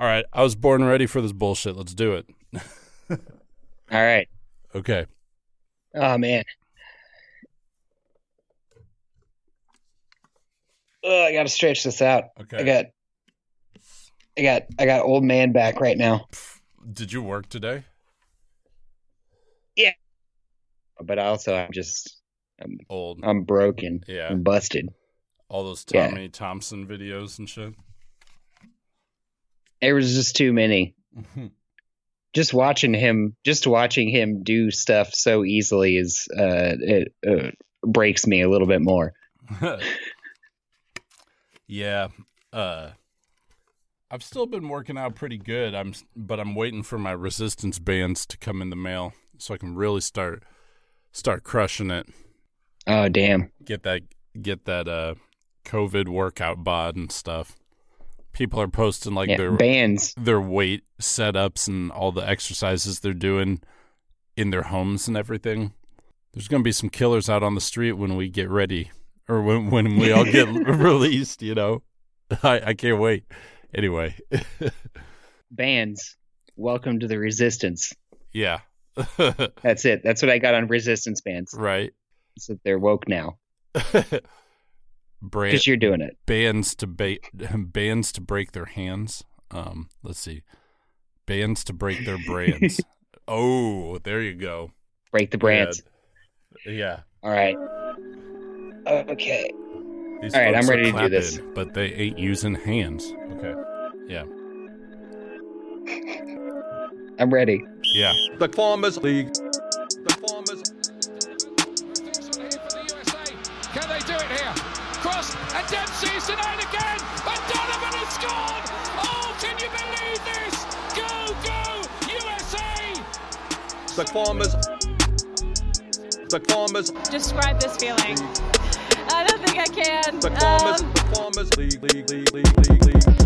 All right, I was born ready for this bullshit. Let's do it. All right. Okay. Oh man. Oh, I gotta stretch this out. Okay. I got I got I got old man back right now. Did you work today? Yeah. But also I'm just I'm Old. I'm broken. Yeah. I'm busted. All those Yeah. Tommy Thompson videos and shit. There was just too many. Just watching him just watching him do stuff so easily is uh it uh, breaks me a little bit more. yeah. Uh I've still been working out pretty good. I'm but I'm waiting for my resistance bands to come in the mail so I can really start start crushing it. Oh damn. Get that get that uh COVID workout bod and stuff. People are posting like Yeah, their bands. their weight setups and all the exercises they're doing in their homes and everything. There's going to be some killers out on the street when we get ready or when when we all get released, you know. I I can't wait. Anyway, Bands. Welcome to the resistance. yeah. That's it. That's what I got on resistance bands. right. So they're woke now. Brand, Because you're doing it. bands to ba- bands to break their hands. Um, let's see. Bands to break their brands. oh, there you go. Break the brands. Yeah. All right. Okay. These All right, I'm are ready to do this. But they ain't using hands. Okay. Yeah. I'm ready. Yeah. The Farmers League. Dempsey's denied again, and Donovan has scored! Oh, can you believe this? Go, go, USA! The Farmers. The Farmers. describe this feeling. I don't think I can. The Farmers. Um, The Farmers League. League. League. League. League. League.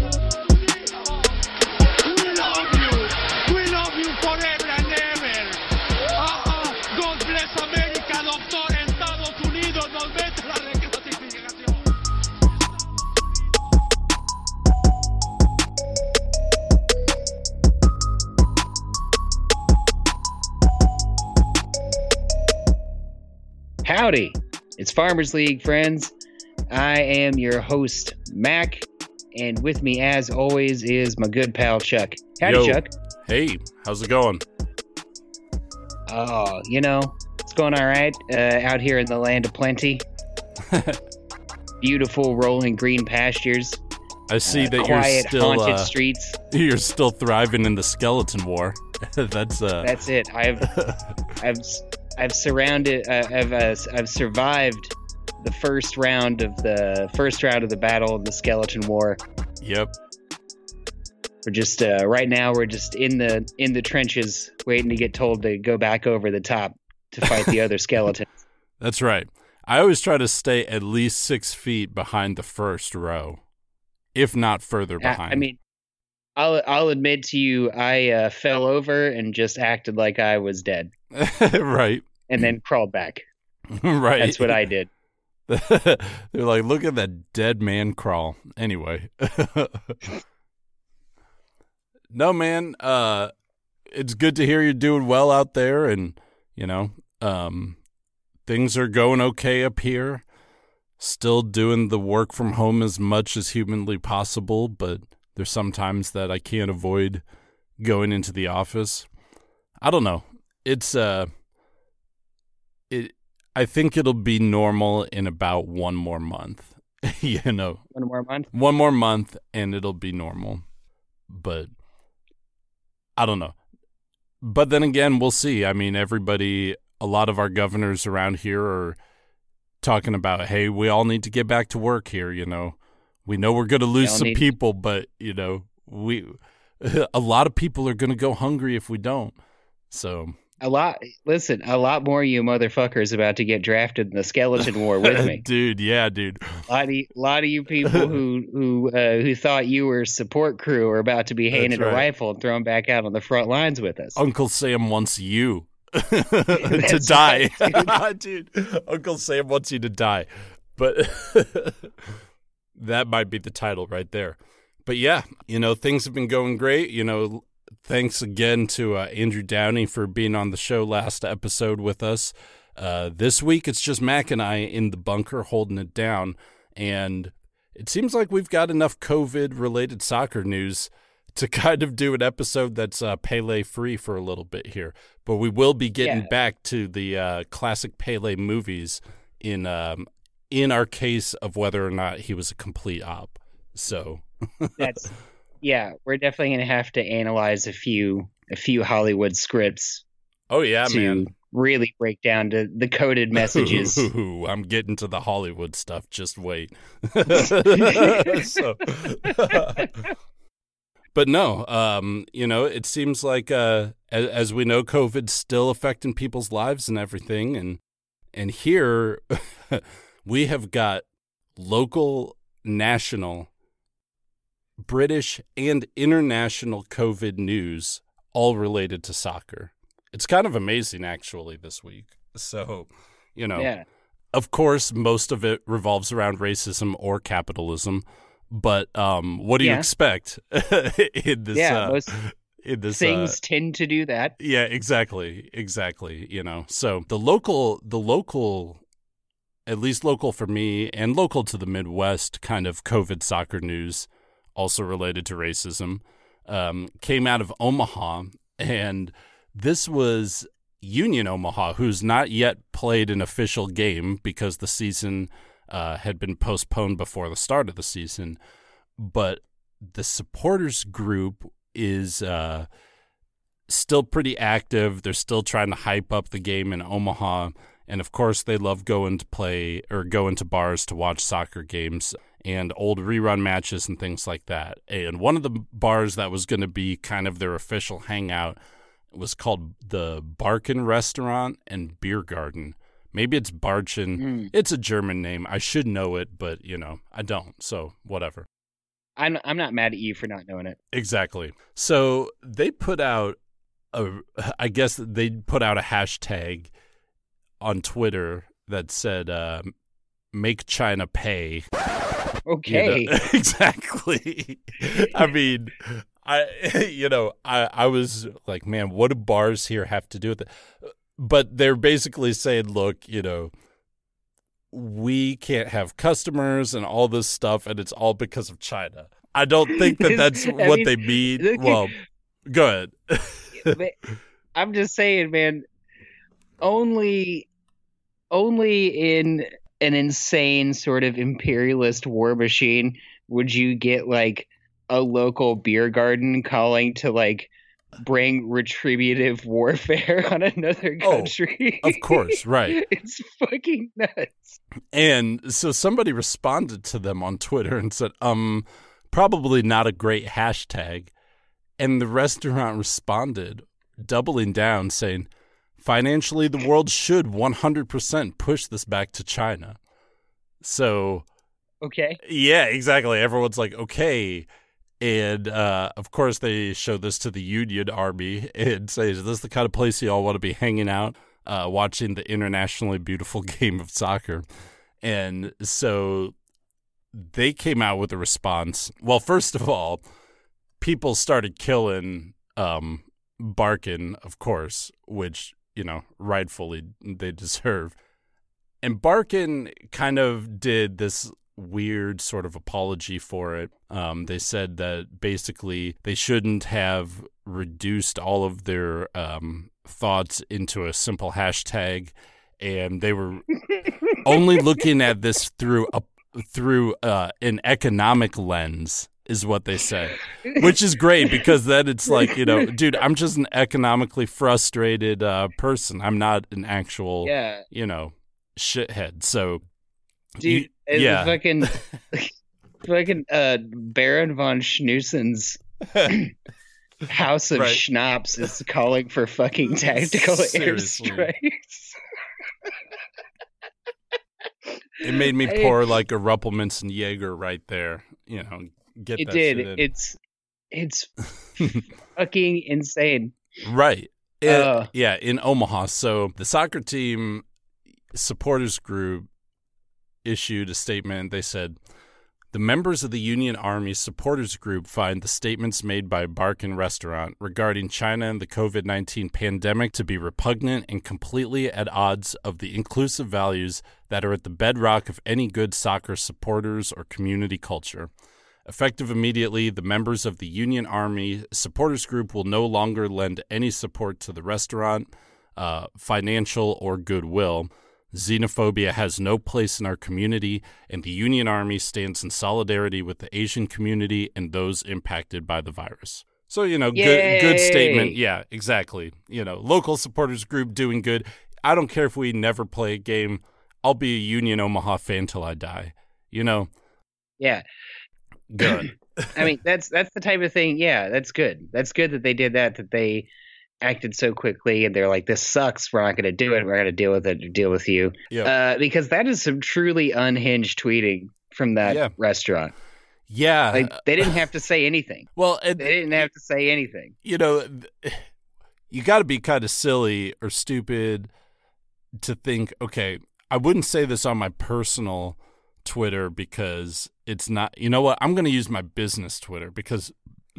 Howdy. It's Farmers League, friends. I am your host, Mac. And with me, as always, is my good pal, Chuck. Howdy, Yo. Chuck. Hey, how's it going? Oh, you know, it's going all right uh, out here in the land of plenty. Beautiful rolling green pastures, I see uh, that quiet, you're still haunted uh, streets. you're still thriving in the skeleton war. That's uh That's it. I've I've I've surrounded. Uh, I've uh, I've survived the first round of the first round of the battle of the skeleton war. yep. We're just uh, right now. We're just in the in the trenches, waiting to get told to go back over the top to fight the other skeletons. That's right. I always try to stay at least six feet behind the first row, if not further I, behind. I mean, I'll I'll admit to you, I uh, fell over and just acted like I was dead, right, and then crawled back. right. That's what I did. They're like, look at that dead man crawl. Anyway. no, man. Uh, it's good to hear you're doing well out there, and you know, um, things are going okay up here. Still doing the work from home as much as humanly possible, but there's sometimes that I can't avoid going into the office. I don't know. It's uh, it. I think it'll be normal in about one more month. you know, One more month. one more month and it'll be normal. But I don't know. But then again, we'll see. I mean, everybody, a lot of our governors around here are talking about, hey, we all need to get back to work here. You know, we know we're going to lose some need- people, but, you know, we, a lot of people are going to go hungry if we don't. So, A lot. Listen, a lot more of you motherfuckers about to get drafted in the skeleton war with me. dude, yeah, dude. A lot of you, lot of you people who who uh, who thought you were support crew are about to be handed right. a rifle and thrown back out on the front lines with us. Uncle Sam wants you to die. right, dude. Uncle Sam wants you to die. But that might be the title right there. but yeah, you know, things have been going great. You know, thanks again to uh, Andrew Downey for being on the show last episode with us. Uh, this week, it's just Mac and I in the bunker holding it down. And it seems like we've got enough COVID related soccer news to kind of do an episode that's uh, Pele free for a little bit here. But we will be getting Yeah. back to the uh, classic Pele movies in um, in our case of whether or not he was a complete op. So That's yeah. We're definitely gonna have to analyze a few a few Hollywood scripts Oh yeah, to man. really break down to the coded messages. Ooh, I'm getting to the Hollywood stuff. Just wait. So- but no, um, you know, it seems like uh, as, as we know, COVID's still affecting people's lives and everything, and and here we have got local, national, British, and international COVID news all related to soccer. It's kind of amazing, actually, this week. So, you know, yeah. of course, most of it revolves around racism or capitalism. But um, what do you expect in this? yeah. uh, most in this uh, things tend to do that. yeah, exactly, exactly. You know, so the local, the local, at least local for me, and local to the Midwest, kind of COVID soccer news, also related to racism, um, came out of Omaha, and this was Union Omaha, who's not yet played an official game because the season uh, had been postponed before the start of the season, but the supporters group is. Uh, still pretty active. They're still trying to hype up the game in Omaha. And of course, they love going to play or going to bars to watch soccer games and old rerun matches and things like that. And one of the bars that was going to be kind of their official hangout was called the Barken Restaurant and Beer Garden. Maybe it's Barchen. Hmm. It's a German name. I should know it, but you know, I don't. So whatever. I'm I'm not mad at you for not knowing it. Exactly. So they put out a, I guess they put out a hashtag on Twitter that said, uh, "Make China pay." You know? Okay. exactly. I mean, I you know, I I was like, man, what do bars here have to do with it? But they're basically saying, look, you know, we can't have customers and all this stuff, and it's all because of China. I don't think that that's what mean, they mean. look Well, go ahead. I'm just saying, man. Only, only in an insane sort of imperialist war machine would you get like a local beer garden calling to like bring retributive warfare on another country. Oh, of course, right. it's fucking nuts. And so somebody responded to them on Twitter and said, um, probably not a great hashtag. And the restaurant responded, doubling down, saying, financially, the world should 100% push this back to China. So, Okay. yeah, exactly. Everyone's like, okay. And uh, of course, they show this to the Union Army and say, is this the kind of place you all want to be hanging out, uh, watching the internationally beautiful game of soccer? And so they came out with a response. Well, first of all, people started killing um, Barkin, of course, which, you know, rightfully they deserve. And Barkin kind of did this weird sort of apology for it. Um, they said that basically they shouldn't have reduced all of their um, thoughts into a simple hashtag, and they were only looking at this through a through uh, an economic lens. Is what they say, which is great because then it's like you know, dude, I'm just an economically frustrated uh, person. I'm not an actual, Yeah. you know, shithead. So Dude, You- yeah. fucking fucking uh Baron von Schnussen's House of Right. Schnapps is calling for fucking tactical Seriously. airstrikes. It made me pour like a Ruppelmans and Jaeger right there. You know, get It did. It's it's fucking insane. right. It- Uh. yeah, in Omaha. So the soccer team supporters group issued a statement. They said The members of the Union Army supporters group find the statements made by Barkin Restaurant regarding China and the COVID 19 pandemic to be repugnant and completely at odds of the inclusive values that are at the bedrock of any good soccer supporters or community culture. Effective immediately, the members of the Union Army supporters group will no longer lend any support to the restaurant, uh, financial or goodwill. Xenophobia has no place in our community, and the Union Army stands in solidarity with the Asian community and those impacted by the virus. So, you know, good good statement. Yeah, exactly. You know, local supporters group doing good. I don't care if we never play a game. I'll be a Union Omaha fan till I die. You know, Yeah. Good. I mean, that's that's the type of thing. Yeah, that's good. That's good that they did that. That they acted so quickly, and they're like, "This sucks. We're not going to do it. We're going to deal with it. Deal with you." Yeah. Uh, because that is some truly unhinged tweeting from that Yeah. restaurant. yeah. Like they didn't have to say anything. well, it, They didn't have to say anything. you know, you got to be kind of silly or stupid to think, okay, I wouldn't say this on my personal Twitter because it's not, you know what? I'm going to use my business Twitter because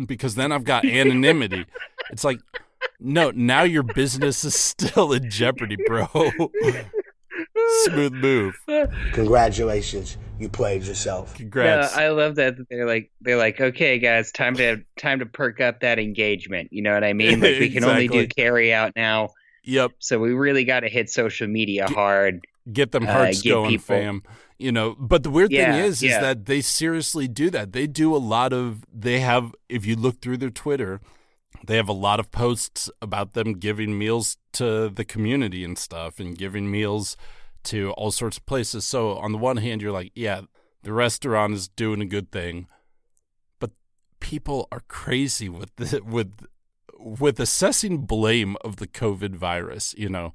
because then I've got anonymity. it's like no, now your business is still in jeopardy, bro. Smooth move. Congratulations, you played yourself. No, Congrats. I love that that they're like they're like, okay, guys, time to time to perk up that engagement. You know what I mean? Like we can only do carry out now, yep. so we really got to hit social media hard. get them uh, hearts get going, people- fam. You know, but the weird Yeah, thing is, is that they seriously do that. They do a lot of. They have, if you look through their Twitter, they have a lot of posts about them giving meals to the community and stuff, and giving meals to all sorts of places. So on the one hand, you're like, yeah, the restaurant is doing a good thing, but people are crazy with the, with with assessing blame of the COVID virus. You know,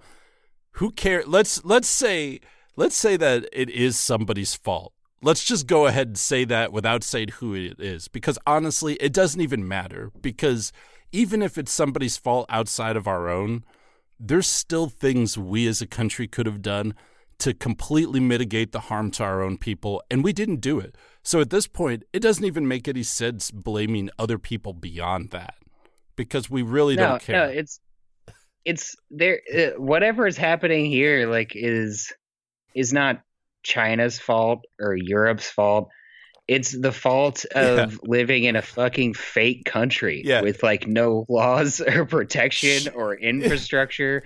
who care let's let's say let's say that it is somebody's fault let's just go ahead and say that without saying who it is because honestly it doesn't even matter because even if it's somebody's fault outside of our own there's still things we as a country could have done to completely mitigate the harm to our own people and we didn't do it so at this point it doesn't even make any sense blaming other people beyond that because we really no, don't care no, it's it's there. Uh, whatever is happening here, like, is is not China's fault or Europe's fault. It's the fault of living in a fucking fake country Yeah. with like no laws or protection or infrastructure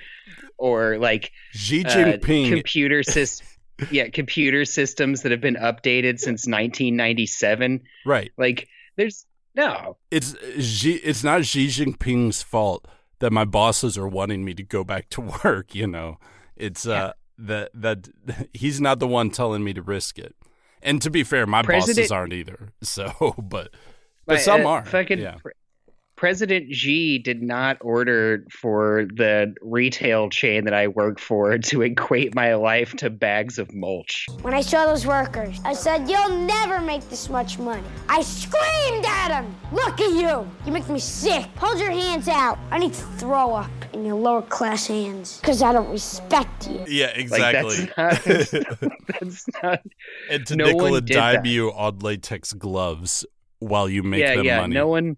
or like Xi uh, Jinping computer sys- yeah, computer systems that have been updated since 1997. right Like, there's no, it's Xi, it's not Xi Jinping's fault that my bosses are wanting me to go back to work. You know, it's uh that that he's not the one telling me to risk it. And to be fair, my bosses aren't either. So, but but But, some uh, are. Fucking yeah. Pre- President Xi did not order for the retail chain that I work for to equate my life to bags of mulch. When I saw those workers, I said, You'll never make this much money. I screamed at them. Look at you. You make me sick. Hold your hands out. I need to throw up in your lower class hands because I don't respect you. Yeah, Like exactly. that's not. That's not. and to no nickel and did dime that. you on latex gloves while you make yeah, them yeah. money. No one.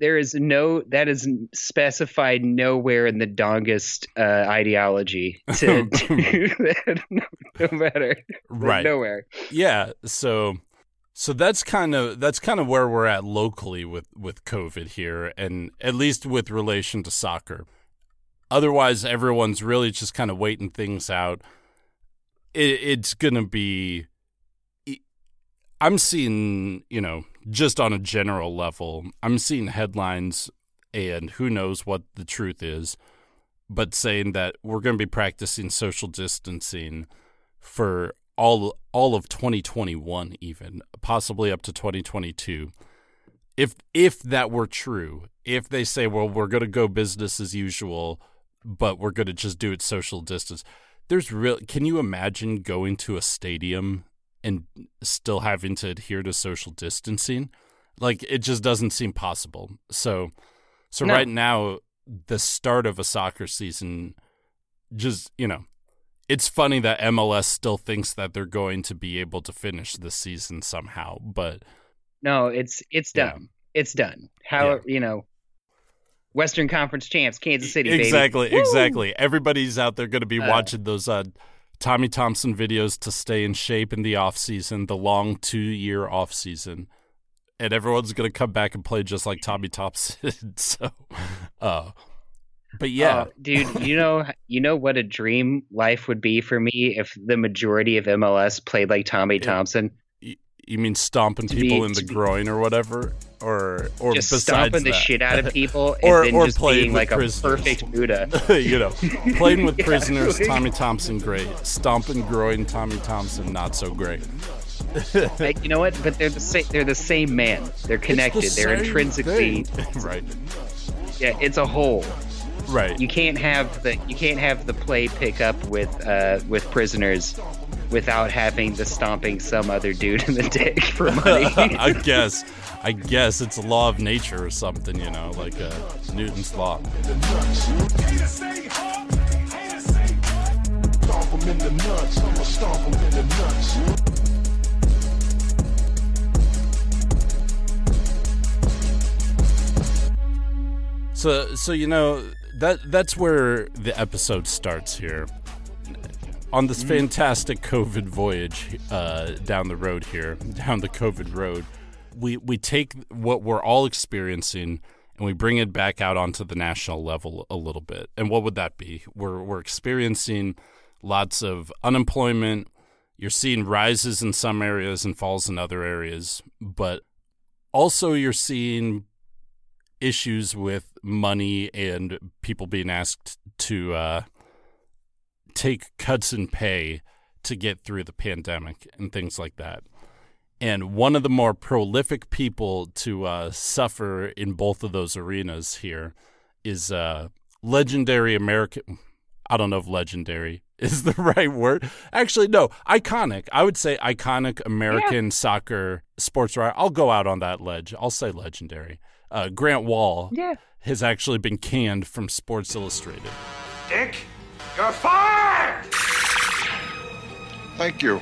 There is no that is specified nowhere in the Dongist uh, ideology to do that. No, no matter. Right. Nowhere. yeah so so that's kind of that's kind of where we're at locally with with covid here and at least with relation to soccer otherwise everyone's really just kind of waiting things out it, it's gonna be i'm seeing you know just on a general level i'm seeing headlines and who knows what the truth is but saying that we're going to be practicing social distancing for all all of 2021 even possibly up to 2022 if if that were true if they say well we're going to go business as usual but we're going to just do it social distance there's real can you imagine going to a stadium and still having to adhere to social distancing like it just doesn't seem possible so so No. right now the start of a soccer season just you know it's funny that MLS still thinks that they're going to be able to finish the season somehow, but No, it's it's Yeah. done. It's done. How Yeah. you know, Western Conference champs, Kansas City. baby. exactly, Woo! exactly. Everybody's out there going to be Uh, watching those uh, Tommy Thompson videos to stay in shape in the off season, the long two year off season, and everyone's going to come back and play just like Tommy Thompson. so, uh, but yeah, Oh, dude, you know, you know what a dream life would be for me if the majority of MLS played like Tommy Thompson, you mean stomping to be- people in the groin or whatever, or or just stomping the shit out of people, Or- then or just playing being like a perfect Buddha. you know, playing with Yeah, prisoners, really. Tommy Thompson, great. Stomping groin, Tommy Thompson, not so great. Like, you know what? But they're the same. They're the same man. They're connected. The they're intrinsically. right, Yeah, it's a whole. right. You can't have the you can't have the play pick up with uh with prisoners without having the stomping some other dude in the dick for money. I guess, I guess it's a law of nature or something, you know, like uh, Newton's law. So, so you know that that's where the episode starts here. On this fantastic COVID voyage uh, down the road here, down the COVID road, we we take what we're all experiencing and we bring it back out onto the national level a little bit. And what would that be? We're we're experiencing lots of unemployment. You're seeing rises in some areas and falls in other areas, but also you're seeing issues with money and people being asked to uh, take cuts in pay to get through the pandemic and things like that. And one of the more prolific people to uh, suffer in both of those arenas here is uh, legendary American. I don't know if legendary is the right word. Actually, no, iconic. I would say iconic American soccer sports writer. I'll go out on that ledge. I'll say legendary. Uh, Grant Wahl yeah. has actually been canned from Sports Illustrated. Dick, you're fired! Thank you.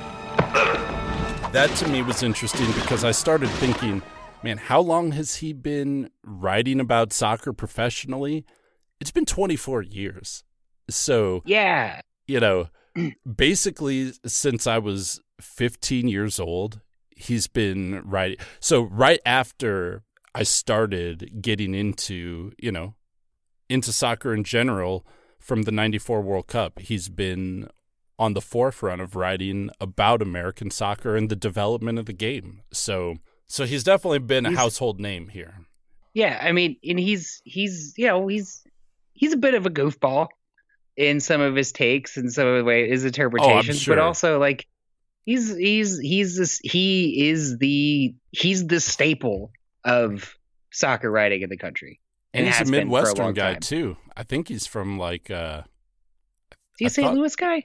That to me was interesting because I started thinking, man, how long has he been writing about soccer professionally? It's been 24 years. So, Yeah. you know, basically since I was 15 years old, he's been writing. So, right after I started getting into, you know, into soccer in general from the 94 World Cup, he's been on the forefront of writing about American soccer and the development of the game. So, so he's definitely been a household name here. Yeah, I mean, and he's he's you know he's he's a bit of a goofball in some of his takes and some of the way his oh, interpretations, sure. but also like he's he's he's this he is the he's the staple of soccer writing in the country. And he's a has been for a Midwestern guy time. too. I think he's from like uh Is he I a St. thought- Louis guy?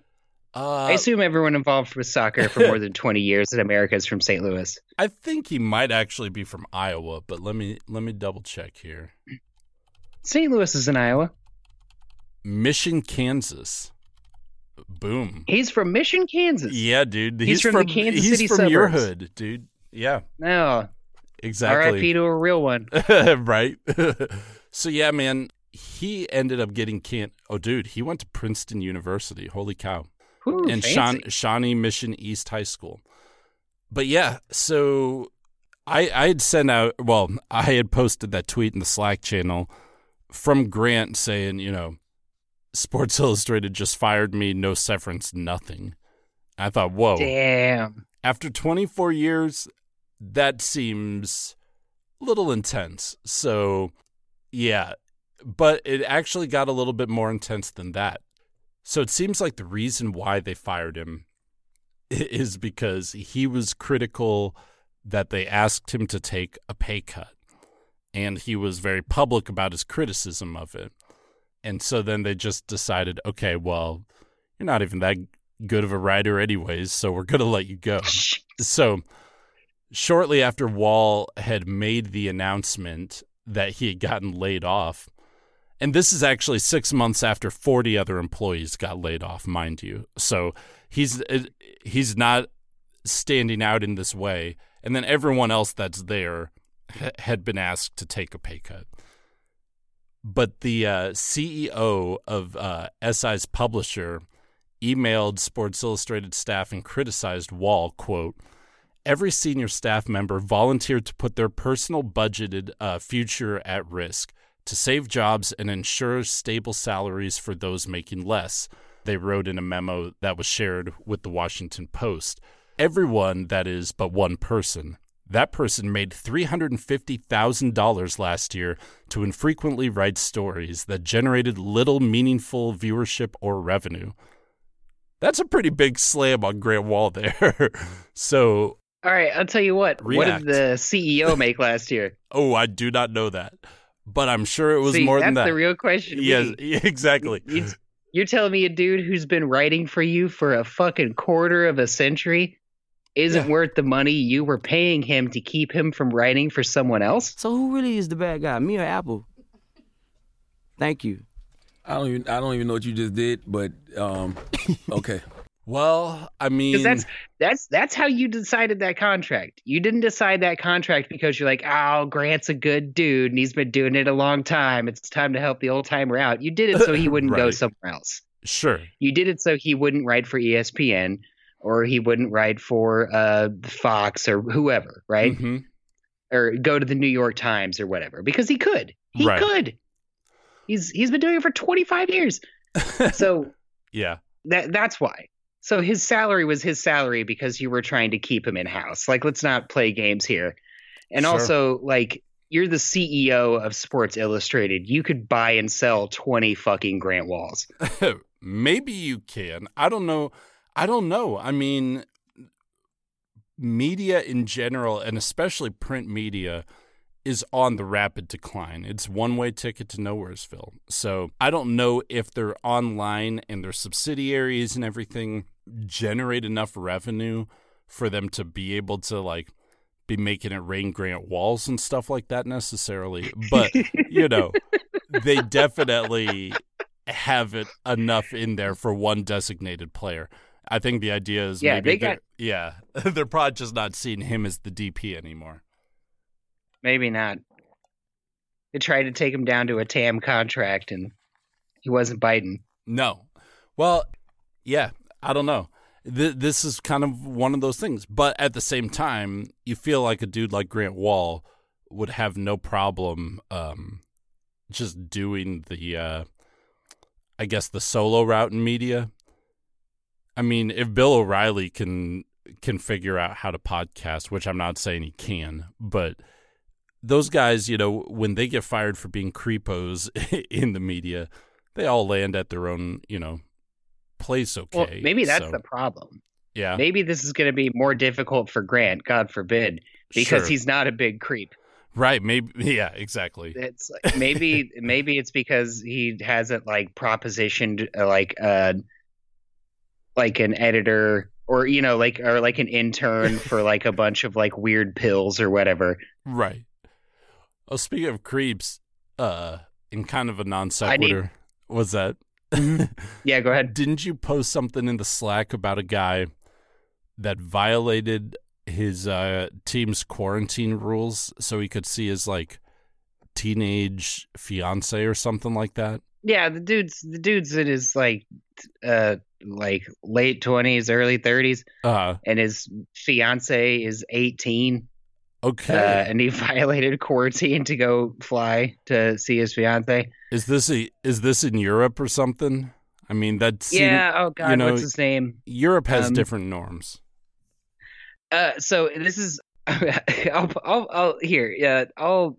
uh I assume everyone involved with soccer for more than twenty years in America is from St. Louis. I think he might actually be from Iowa, but let me let me double check here. St. Louis is in Iowa. Mission, Kansas. Boom. He's from Mission, Kansas. Yeah, dude. He's He's, from the Kansas he's City from your suburbs. hood, dude. Yeah, No. exactly. R.I.P. to a real one. right? so yeah, man, he ended up getting can Oh, dude, he went to Princeton University. Holy cow! Whew, and. Shawn, Shawnee Mission East High School. But yeah, so I I had sent out. Well, I had posted that tweet in the Slack channel from Grant saying, you know, Sports Illustrated just fired me, no severance, nothing. I thought, whoa Damn. after 24 years, that seems a little intense. So, yeah, but it actually got a little bit more intense than that. So it seems like the reason why they fired him is because he was critical that they asked him to take a pay cut. And he was very public about his criticism of it. And so then they just decided, okay, well, you're not even that good of a writer, anyways, so we're going to let you go. So, shortly after Wahl had made the announcement that he had gotten laid off, And this is actually six months after 40 other employees got laid off, mind you. So he's uh, he's not standing out in this way. And then everyone else that's there ha- had been asked to take a pay cut. But the uh, CEO of uh, SI's publisher emailed Sports Illustrated staff and criticized Wahl, quote, every senior staff member volunteered to put their personal budgeted uh, future at risk to save jobs and ensure stable salaries for those making less. They wrote in a memo that was shared with the Washington Post. Everyone, that is, but one person. That person made $350,000 last year to infrequently write stories that generated little meaningful viewership or revenue. That's a pretty big slam on Grant Wahl there. so, All right, I'll tell you what. What did the CEO make last year? oh, I do not know that. But I'm sure it was See, more than that. That's the real question. yes, me. exactly. You- You're telling me a dude who's been writing for you for a fucking quarter of a century isn't Yeah. worth the money you were paying him to keep him from writing for someone else? So who really is the bad guy, me or Apple? Thank you. I don't even I don't even know what you just did, but um, okay. Well, I mean, that's that's that's how you decided that contract. You didn't decide that contract because you're like, oh, Grant's a good dude and he's been doing it a long time. It's time to help the old timer out. You did it so he wouldn't go somewhere else. sure. You did it so he wouldn't write for ESPN or he wouldn't write for uh, Fox or whoever, right? hmm Or go to the New York Times or whatever because he could. He Right. could. He's he's been doing it for 25 years. So Yeah. that that's why. So his salary was his salary because you were trying to keep him in house. Like let's not play games here. And Sure. also like you're the CEO of Sports Illustrated. You could buy and sell 20 fucking Grant Wahls. Maybe you can. I don't know. I don't know. I mean, media in general, and especially print media, is on the rapid decline. It's one way ticket to nowheresville. So I don't know if their online and their subsidiaries and everything generate enough revenue for them to be able to like be making it rain Grant Wahls and stuff like that necessarily. But you know, they definitely have it enough in there for one designated player. I think the idea is Yeah, maybe they they're- got- yeah, they're probably just not seeing him as the DP anymore. Maybe not. They tried to take him down to a TAM contract and he wasn't biting. No. Well, yeah, I don't know. Th- this is kind of one of those things. But at the same time, you feel like a dude like Grant Wahl would have no problem um, just doing the, uh, I guess, the solo route in media. I mean, if Bill O'Reilly can can figure out how to podcast, which I'm not saying he can, but those guys, you know, when they get fired for being creepos in the media, they all land at their own, you know, place okay. Well, maybe that's So, the problem. yeah. Maybe this is going to be more difficult for Grant, God forbid, because Sure. he's not a big creep. right, maybe yeah, exactly. It's like, maybe maybe it's because he hasn't like propositioned uh, like uh like an editor or you know like or like an intern for like a bunch of like weird pills or whatever. Right. Oh, speaking of creeps, uh in kind of a non sequitur, was that Yeah, go ahead. Didn't you post something in the Slack about a guy that violated his uh, team's quarantine rules so he could see his like teenage fiance or something like that? Yeah, the dude's the dude's in his like uh like late twenties, early thirties, Uh, and his fiance is eighteen. Okay. Uh, and he violated quarantine to go fly to see his fiance. is this a, is this in Europe or something? I mean, that seem- yeah. Oh God, you know, what's his name? Europe has Um, different norms. Uh, so this is. I'll, I'll, I'll here. Yeah, I'll.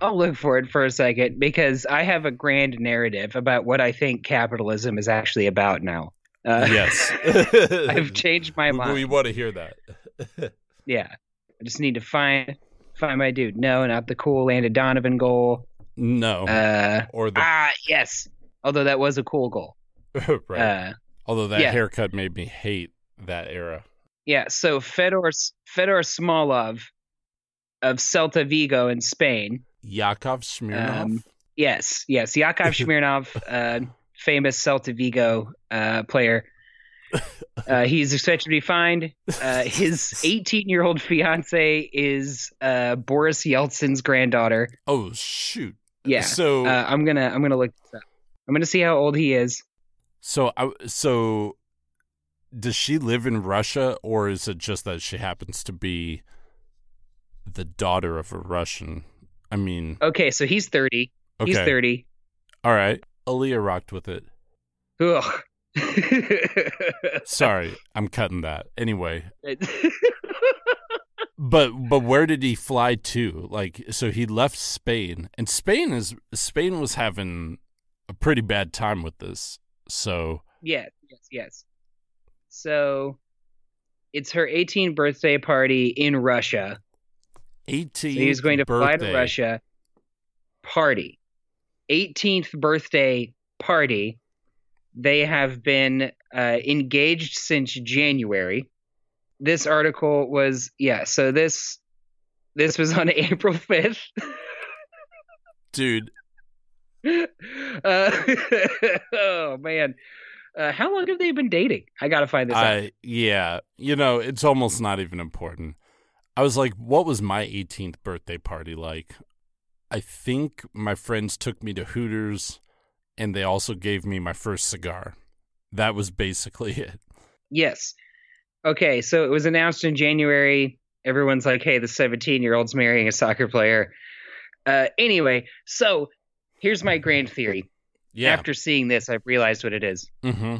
I'll look for it for a second because I have a grand narrative about what I think capitalism is actually about now. Uh, yes. I've changed my mind. We want to hear that. Yeah, I just need to find find my dude. No, not the cool Landon Donovan goal. no. Uh, or the ah, yes. Although that was a cool goal. right. Uh, Although that yeah. haircut made me hate that era. yeah. So Fedor Fedor Smolov of Celta Vigo in Spain. Yakov Smirnoff. Um, Yes, yes. Yakov Smirnoff, uh, famous Celta Vigo uh, player. Uh, he's expected to be fined. Uh, his 18 year old fiance is uh, Boris Yeltsin's granddaughter. Oh shoot. Yeah. So uh, I'm gonna I'm gonna look. I'm gonna see how old he is. so I, so does she live in Russia or is it just that she happens to be the daughter of a Russian? I mean, Okay, so he's 30. He's 30. all right. Aaliyah rocked with it. Ugh. Sorry, I'm cutting that. Anyway, but but where did he fly to? Like, so he left Spain, and Spain is Spain was having a pretty bad time with this. So yes, yes, yes. So it's her 18th birthday party in Russia. 18. So he's going to fly to Russia. Party. 18th birthday party. They have been uh, engaged since January. This article was yeah. So this this was on April 5th. dude. uh, oh man, uh, how long have they been dating? I gotta find this out. Yeah, you know, it's almost not even important. I was like, what was my 18th birthday party like? I think my friends took me to Hooters and they also gave me my first cigar. That was basically it. Yes. Okay, so it was announced in January. Everyone's like, "Hey, the 17-year-old's marrying a soccer player." Uh, anyway, so here's my grand theory. Yeah. After seeing this, I've realized what it is. mm-hmm.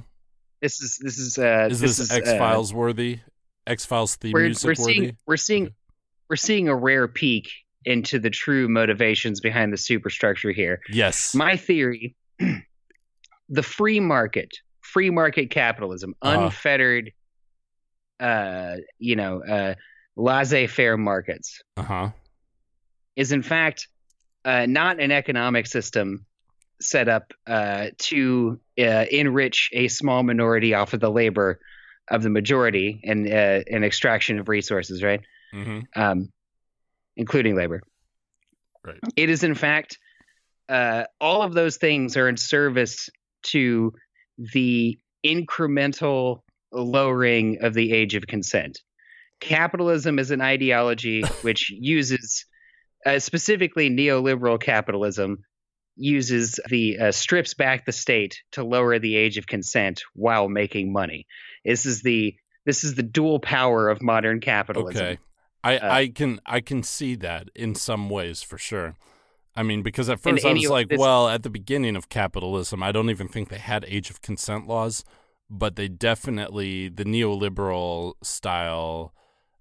This is this is uh, Is this, is, X uh, Files worthy? X Files theme we're, music we're worthy? seeing we're seeing we're seeing a rare peek into the true motivations behind the superstructure here. yes. My theory: the free market, free market capitalism, Uh-huh. unfettered, uh, you know, uh, laissez-faire markets uh huh. is in fact uh, not an economic system set up uh, to uh, enrich a small minority off of the labor of the majority and uh, an extraction of resources, right? Mm-hmm. um, including labor. Right. It is, in fact, uh, all of those things are in service to the incremental lowering of the age of consent. Capitalism is an ideology which uses, uh, specifically neoliberal capitalism, uses the uh, strips back the state to lower the age of consent while making money. This is the this is the dual power of modern capitalism. Okay. I, Uh, I can I can see that in some ways for sure. I mean, because at first I was like, this- well, at the beginning of capitalism, I don't even think they had age of consent laws, but they definitely the neoliberal style,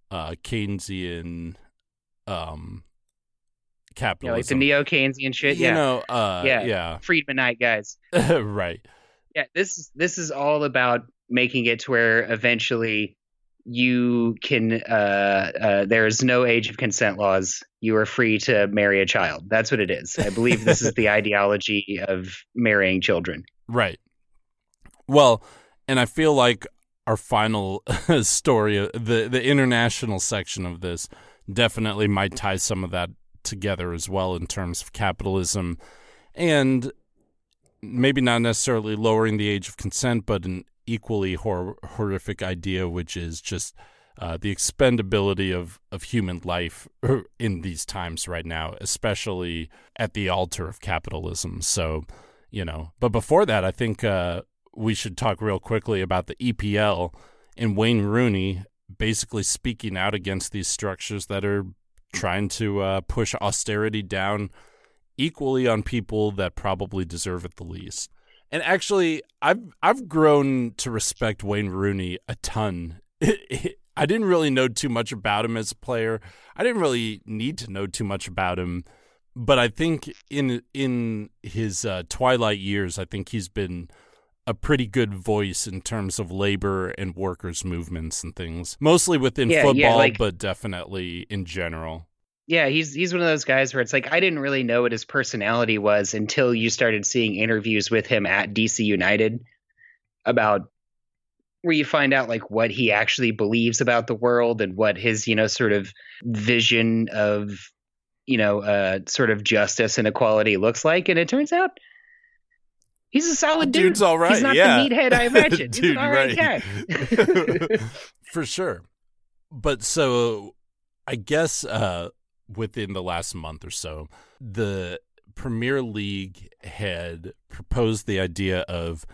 uh, Keynesian, um, Yeah, like the capitalism. neo Keynesian shit. you yeah, know, uh, Yeah. yeah, Friedmanite guys. right. Yeah, this this is all about making it to where eventually you can. Uh, uh, there is no age of consent laws. You are free to marry a child. That's what it is. I believe this is the ideology of marrying children. Right. Well, and I feel like our final story, the the international section of this, definitely might tie some of that together as well in terms of capitalism, and maybe not necessarily lowering the age of consent, but an equally hor- horrific idea, which is just uh, the expendability of, of human life in these times right now, especially at the altar of capitalism. So, you know, but before that, I think uh, we should talk real quickly about the EPL and Wayne Rooney basically speaking out against these structures that are trying to uh, push austerity down equally on people that probably deserve it the least. And actually, I've I've grown to respect Wayne Rooney a ton. I didn't really know too much about him as a player. I didn't really need to know too much about him, but I think in in his uh, twilight years, I think he's been a pretty good voice in terms of labor and workers' movements and things. Mostly within Yeah, yeah, football, like- but definitely in general. Yeah, he's he's one of those guys where it's like I didn't really know what his personality was until you started seeing interviews with him at DC United about where you find out like what he actually believes about the world and what his, you know, sort of vision of you know, uh, sort of justice and equality looks like, and it turns out he's a solid dude. Dude's all right. He's not yeah. the meathead I imagined. he's Dude, an all right, right. guy. For sure. But so I guess uh, within the last month or so, the Premier League had proposed the idea of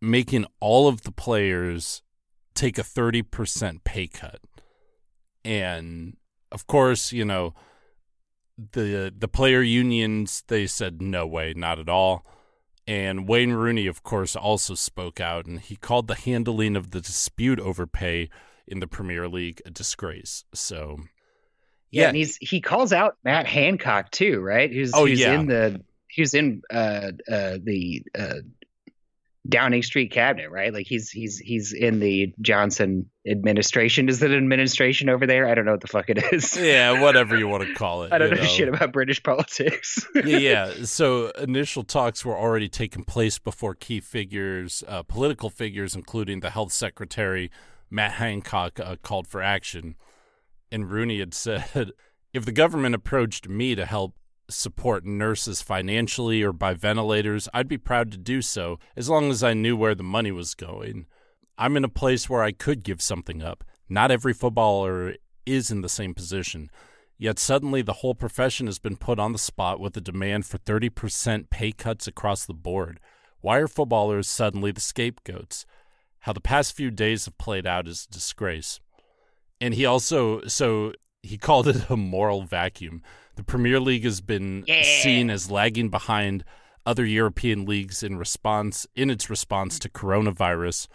making all of the players take a 30% pay cut. And of course, you know, the the player unions they said no way, not at all. And Wayne Rooney, of course, also spoke out and he called the handling of the dispute over pay in the Premier League a disgrace. So, Yeah, yeah, and he's he calls out Matt Hancock too, right? Who's Oh, who's yeah. in the who's in uh uh the uh Downing Street cabinet, right? Like he's he's he's in the Johnson administration. Is it an administration over there? I don't know what the fuck it is. yeah, whatever you want to call it. I don't you know, shit about British politics. yeah, yeah. So initial talks were already taking place before key figures, uh, political figures, including the health secretary Matt Hancock, uh, called for action. And Rooney had said, if the government approached me to help support nurses financially or by ventilators, I'd be proud to do so as long as I knew where the money was going. I'm in a place where I could give something up. Not every footballer is in the same position. Yet suddenly the whole profession has been put on the spot with a demand for 30% pay cuts across the board. Why are footballers suddenly the scapegoats? How the past few days have played out is a disgrace. And he also, so he called it a moral vacuum. The Premier League has been seen as lagging behind other European leagues in response in its response to coronavirus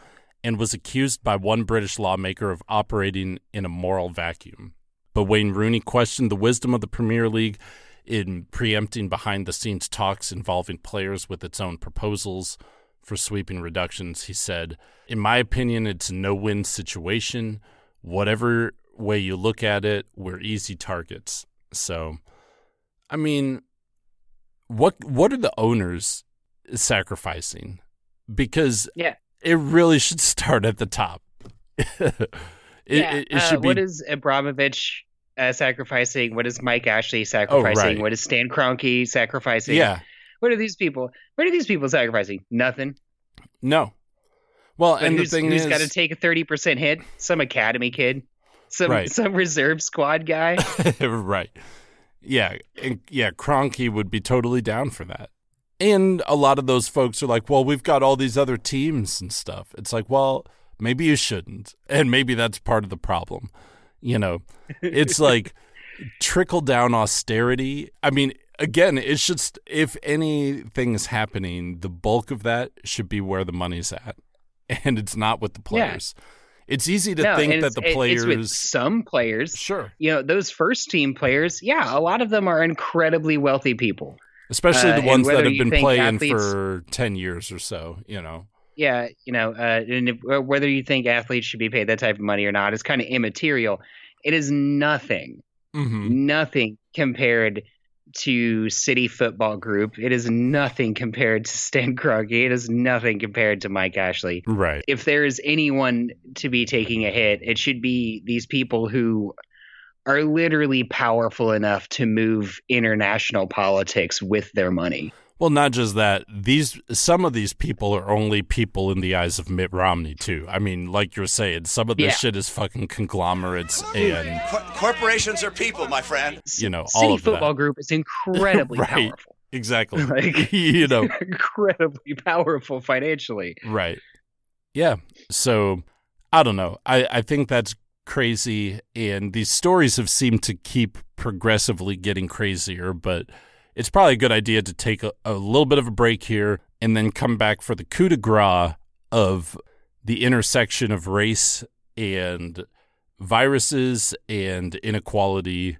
and was accused by one British lawmaker of operating in a moral vacuum. But Wayne Rooney questioned the wisdom of the Premier League in preempting behind the scenes talks involving players with its own proposals for sweeping reductions. He said, In my opinion, it's a no win situation. Whatever way you look at it, we're easy targets. So, I mean, what what are the owners sacrificing? Because Yeah. it really should start at the top. it, yeah. it, it uh, should be What is Abramovich uh, sacrificing? What is Mike Ashley sacrificing? Oh, right. What is Stan Kroenke sacrificing? yeah. What are these people? What are these people sacrificing? Nothing. No. Well, But and who's, the thing who's is, got to take a thirty percent hit? Some academy kid, some Right. some reserve squad guy. right. Yeah, and yeah, Kroenke would be totally down for that. And a lot of those folks are like, "Well, we've got all these other teams and stuff." It's like, "Well, maybe you shouldn't." And maybe that's part of the problem. You know, it's like trickle down austerity. I mean, again, it's just if anything is happening, the bulk of that should be where the money's at. And it's not with the Yeah. players. It's easy to No, think that the players some players. Sure. You know, those first team players, yeah, a lot of them are incredibly wealthy people. especially Uh, the and ones that have been playing athletes- for 10 years or so you know Yeah, you know, uh, and if, uh, whether you think athletes should be paid that type of money or not is kind of immaterial. It is nothing, mm-hmm. nothing compared to City Football Group. It is nothing compared to Stan Kroenke. It is nothing compared to Mike Ashley. right if there is anyone to be taking a hit, it should be these people who are literally powerful enough to move international politics with their money. Well not just that these some of these people are only people in the eyes of mitt romney too i mean like you're saying some of this Yeah. shit is fucking conglomerates and Cor- corporations are people, my friend. you know all City of Football that Group is incredibly Right. powerful. exactly Like- you know incredibly powerful financially. Right. Yeah. So I don't know. I, I think that's crazy. And these stories have seemed to keep progressively getting crazier, but it's probably a good idea to take a, a little bit of a break here and then come back for the coup de grace of the intersection of race and viruses and inequality.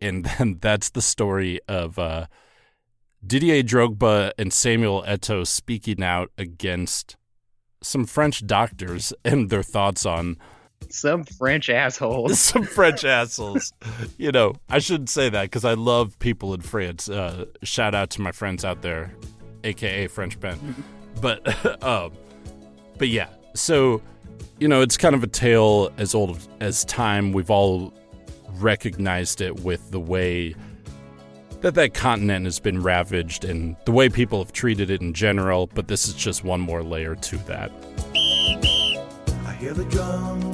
And then that's the story of uh, Didier Drogba and Samuel Eto'o speaking out against some French doctors and their thoughts on Some French assholes. some French assholes. You know, I shouldn't say that because I love people in France. Uh, shout out to my friends out there, aka French Ben. But, um, but yeah. So, you know, it's kind of a tale as old as time. We've all recognized it with the way that that continent has been ravaged and the way people have treated it in general, but this is just one more layer to that. I hear the drums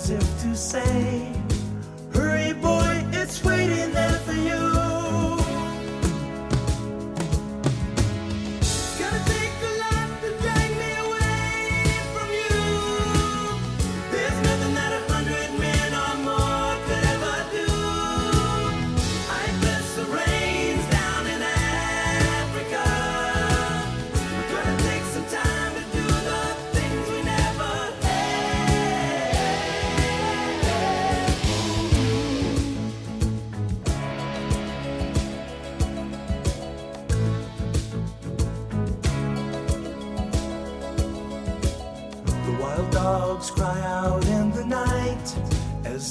as if to say, Hurry, boy, it's waiting there for you.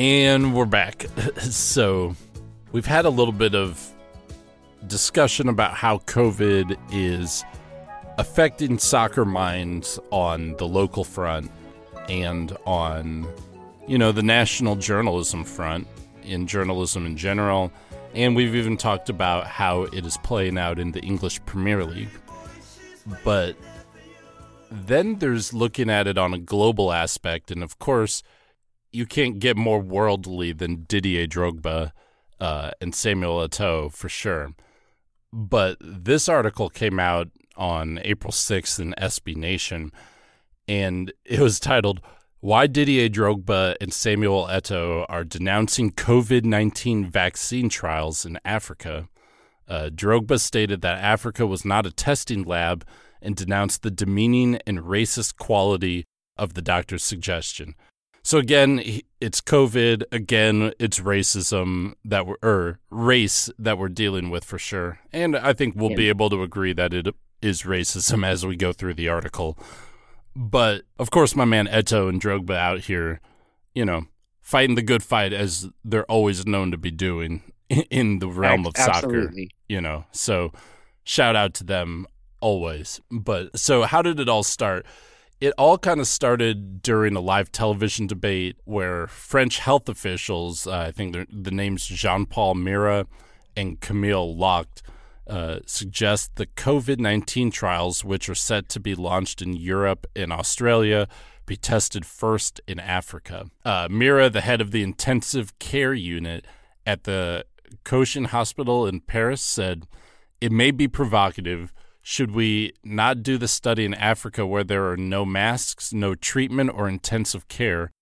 And we're back. so, we've had a little bit of discussion about how COVID is affecting soccer minds on the local front and on, you know, the national journalism front, in journalism in general. And we've even talked about how it is playing out in the English Premier League. But then there's looking at it on a global aspect. And of course, you can't get more worldly than Didier Drogba uh, and Samuel Eto'o for sure. But this article came out on April 6th in SB Nation, and it was titled "Why Didier Drogba and Samuel Eto'o Are Denouncing COVID-19 Vaccine Trials in Africa." Uh, Drogba stated that Africa was not a testing lab and denounced the demeaning and racist quality of the doctor's suggestion. So again, it's COVID. Again, it's racism that we're or race that we're dealing with for sure. And I think we'll be able to agree that it is racism as we go through the article. But of course, my man Eto and Drogba out here, you know, fighting the good fight as they're always known to be doing in the realm of soccer. You know, so shout out to them always. But so, how did it all start? It all kind of started during a live television debate where French health officials, uh, I think the names Jean Paul Mira and Camille Locht, uh, suggest the COVID 19 trials, which are set to be launched in Europe and Australia, be tested first in Africa. Uh, Mira, the head of the intensive care unit at the Cochin Hospital in Paris, said, It may be provocative. Should we not do the study in Africa where there are no masks, no treatment, or intensive care?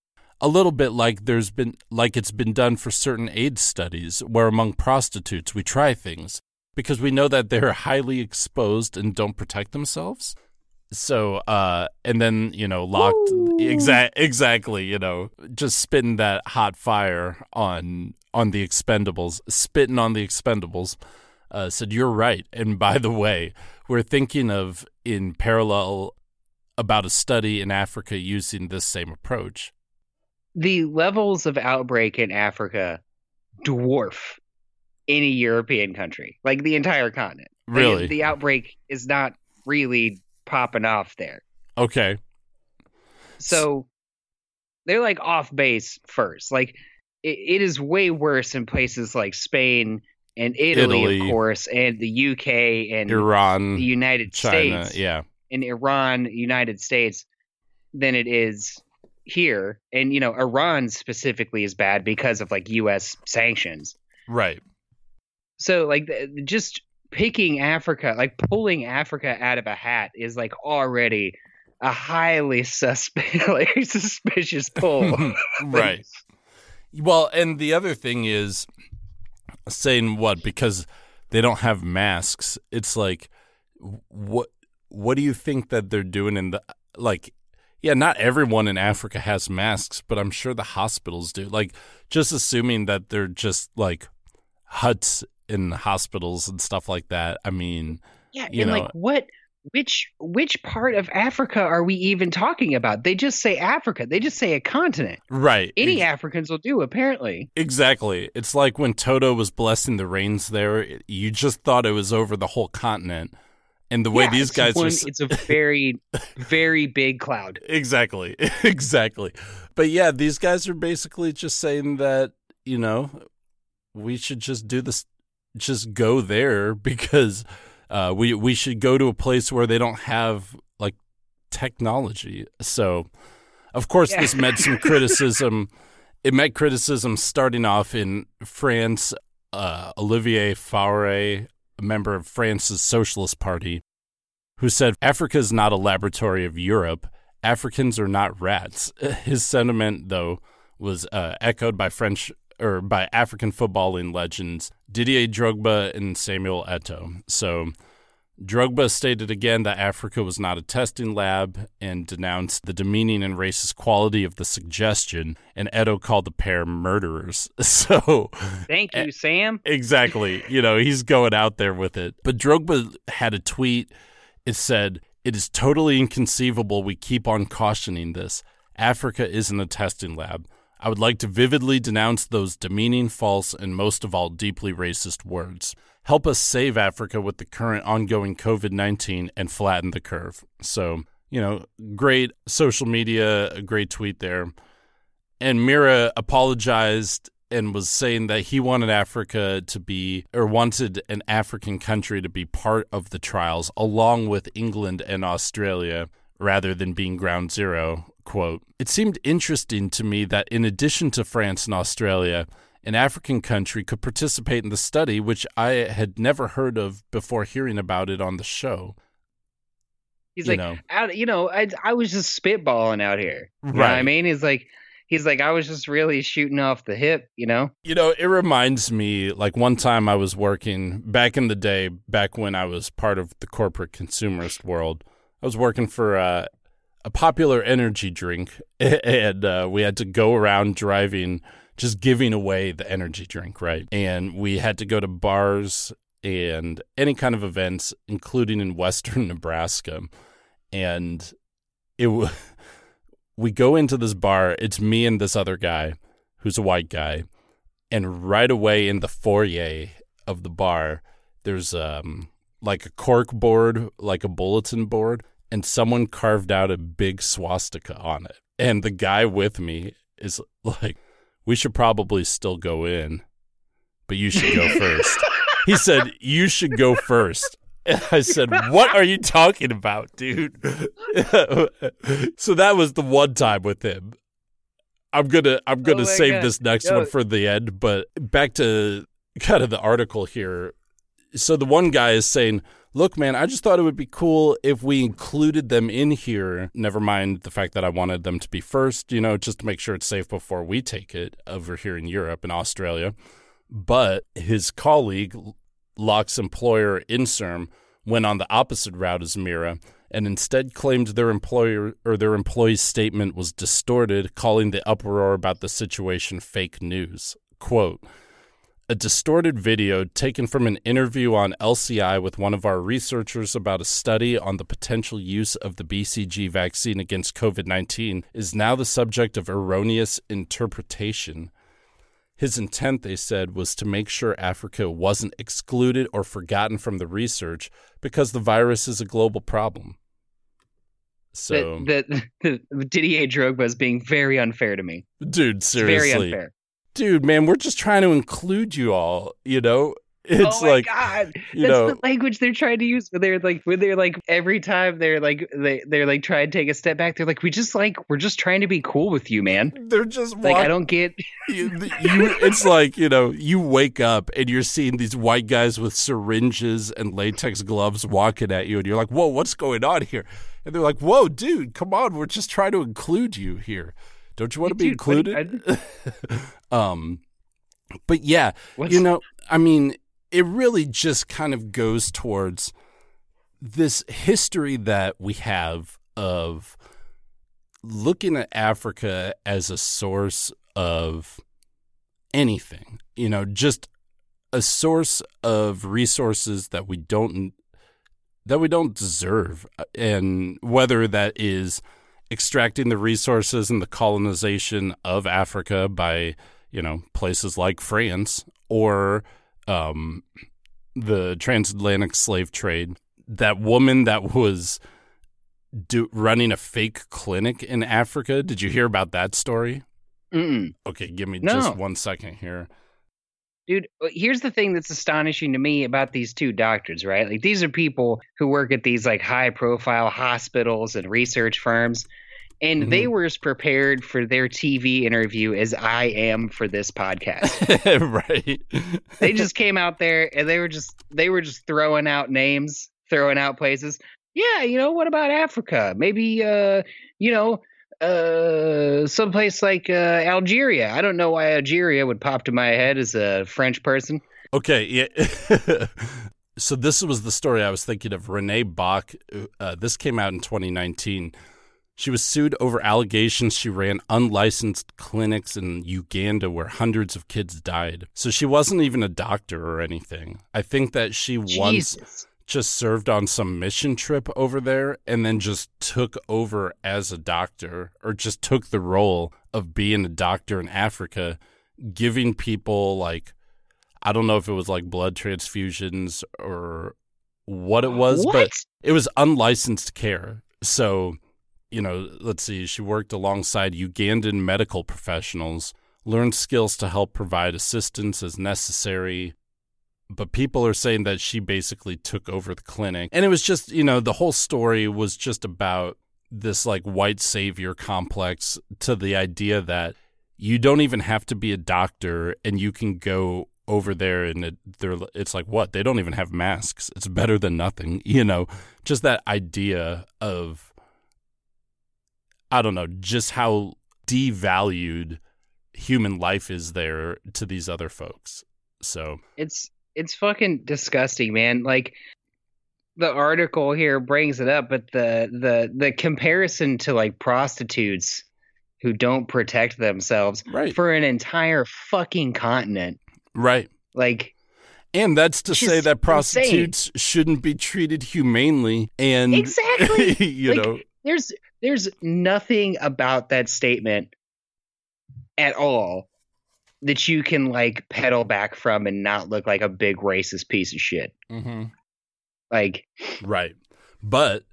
A little bit like there's been like it's been done for certain AIDS studies, where among prostitutes we try things because we know that they're highly exposed and don't protect themselves. So, uh, and then you know, Locht exact exactly, you know, just spitting that hot fire on on the Expendables, spitting on the Expendables. Uh, said you're right, and by the way, we're thinking of in parallel about a study in Africa using this same approach. the levels of outbreak in Africa dwarf any European country, like the entire continent. Really? the outbreak is not really popping off there. Okay. So they're like off base first. Like it, it is way worse in places like Spain and Italy, Italy. of course, and the UK and Iran, the United China, States, yeah. and Iran, United States, than it is here. And you know, Iran specifically is bad because of like U.S. sanctions. Right. So like just picking Africa, like pulling Africa out of a hat is like already a highly suspect, like suspicious pull. right. Well, and the other thing is saying what because they don't have masks. It's like what what do you think that they're doing in the like yeah, not everyone in Africa has masks, but I'm sure the hospitals do. Like just assuming that they're just like huts in hospitals and stuff like that. I mean, Yeah, you and know, like what which which part of Africa are we even talking about? They just say Africa. They just say a continent. right. Any Africans will do, apparently. Exactly. It's like when Toto was blessing the rains there, you just thought it was over the whole continent. And the way Yeah, these guys one- are it's a very, very big cloud. Exactly. exactly. But yeah, these guys are basically just saying that, you know, we should just do this just go there because uh, we we should go to a place where they don't have like technology. So, of course, Yeah. this met some criticism. It met criticism starting off in France. Uh, Olivier Faure, a member of France's Socialist Party, who said Africa is not a laboratory of Europe. Africans are not rats. His sentiment, though, was uh, echoed by French or by African footballing legends Didier Drogba and Samuel Eto'o. So Drogba stated again that Africa was not a testing lab and denounced the demeaning and racist quality of the suggestion, and Eto'o called the pair murderers. So Thank you, eh, Sam. Exactly. You know, he's going out there with it. But Drogba had a tweet. It said, It is totally inconceivable we keep on cautioning this. Africa isn't a testing lab. I would like to vividly denounce those demeaning, false, and most of all, deeply racist words. Help us save Africa with the current ongoing COVID 19 and flatten the curve. So, you know, great social media, a great tweet there. And Mira apologized and was saying that he wanted Africa to be, or wanted an African country to be part of the trials, along with England and Australia, rather than being ground zero. Quote, it seemed interesting to me that in addition to France and Australia, an African country could participate in the study, which I had never heard of before hearing about it on the show. He's You like, know. out, you know, I, I was just spitballing out here. You what I mean? He's like, he's like, I was just really shooting off the hip, you know? You know, it reminds me like one time I was working back in the day, back when I was part of the corporate consumerist world. I was working for uh, a popular energy drink, and uh, we had to go around driving, just giving away the energy drink, right? And we had to go to bars and any kind of events, including in Western Nebraska. And it was we go into this bar. It's me and this other guy who's a white guy. And right away in the foyer of the bar, there's um like a cork board, like a bulletin board, and someone carved out a big swastika on it. And the guy with me is like, We should probably still go in, but you should go first. he said, You should go first. And I said, What are you talking about, dude? so that was the one time with him. I'm gonna I'm gonna Oh save God. this next Yo. one for the end, but back to kind of the article here. So the one guy is saying, "Look, man, I just thought it would be cool if we included them in here. Never mind the fact that I wanted them to be first, you know, just to make sure it's safe before we take it over here in Europe and Australia." But his colleague, Locht's employer, Inserm, went on the opposite route as Mira and instead claimed their employer or their employee's statement was distorted, calling the uproar about the situation fake news. Quote, a distorted video taken from an interview on LCI with one of our researchers about a study on the potential use of the BCG vaccine against COVID 19 is now the subject of erroneous interpretation. His intent, they said, was to make sure Africa wasn't excluded or forgotten from the research because the virus is a global problem. So, that, that Didier Drogba is being very unfair to me. dude, It's seriously. very unfair. Dude, man, we're just trying to include you all, you know? Oh it's oh my like, god, you that's know, the language they're trying to use. Where they're like, when they're like, every time they're like, they they're like trying to take a step back. They're like, we just like, we're just trying to be cool with you, man. they're just Like, walk- I don't get. you, you- it's like you know you wake up and you're seeing these white guys with syringes and latex gloves walking at you and you're like whoa what's going on here and they're like whoa dude come on we're just trying to include you here don't you want to be included? um but yeah What's- you know i mean it really just kind of goes towards this history that we have of looking at Africa as a source of anything, you know, just a source of resources that we don't that we don't deserve and whether that is extracting the resources and the colonization of Africa by, you know, places like France or um, the transatlantic slave trade. That woman that was do, running a fake clinic in Africa. Did you hear about that story? Mm-mm. Okay, give me No. just one second here. Dude, uh, here's the thing that's astonishing to me about these two doctors, right? Like these are people who work at these like high profile hospitals and research firms. And they were as prepared for their TV interview as I am for this podcast. right. they just came out there and they were just they were just throwing out names, throwing out places. Yeah, you know, what about Africa? Maybe uh, you know, uh someplace like uh Algeria. I don't know why Algeria would pop to my head as a French person. Okay, yeah. so this was the story I was thinking of. Renee Bach. Uh, this came out in 2019. She was sued over allegations she ran unlicensed clinics in Uganda where hundreds of kids died. So she wasn't even a doctor or anything. I think that she once Jesus. Just served on some mission trip over there and then just took over as a doctor or just took the role of being a doctor in Africa, giving people like I don't know if it was like blood transfusions or what it was, but it was unlicensed care. So, you know, let's see, she worked alongside Ugandan medical professionals, learned skills to help provide assistance as necessary. But people are saying that she basically took over the clinic. And it was just, you know, the whole story was just about this like white savior complex to the idea that you don't even have to be a doctor and you can go over there and it, they're it's like what? They don't even have masks. It's better than nothing you know? Just that idea of i don't know just how devalued human life is there to these other folks. So It's it's fucking disgusting, man. Like the article here brings it up, but the the the comparison to like prostitutes who don't protect themselves Right. for an entire fucking continent. right Like and that's to say that insane. prostitutes shouldn't be treated humanely and Exactly. you Like, know there's there's nothing about that statement at all that you can like pedal back from and not look like a big racist piece of shit. mm-hmm. Like Right. But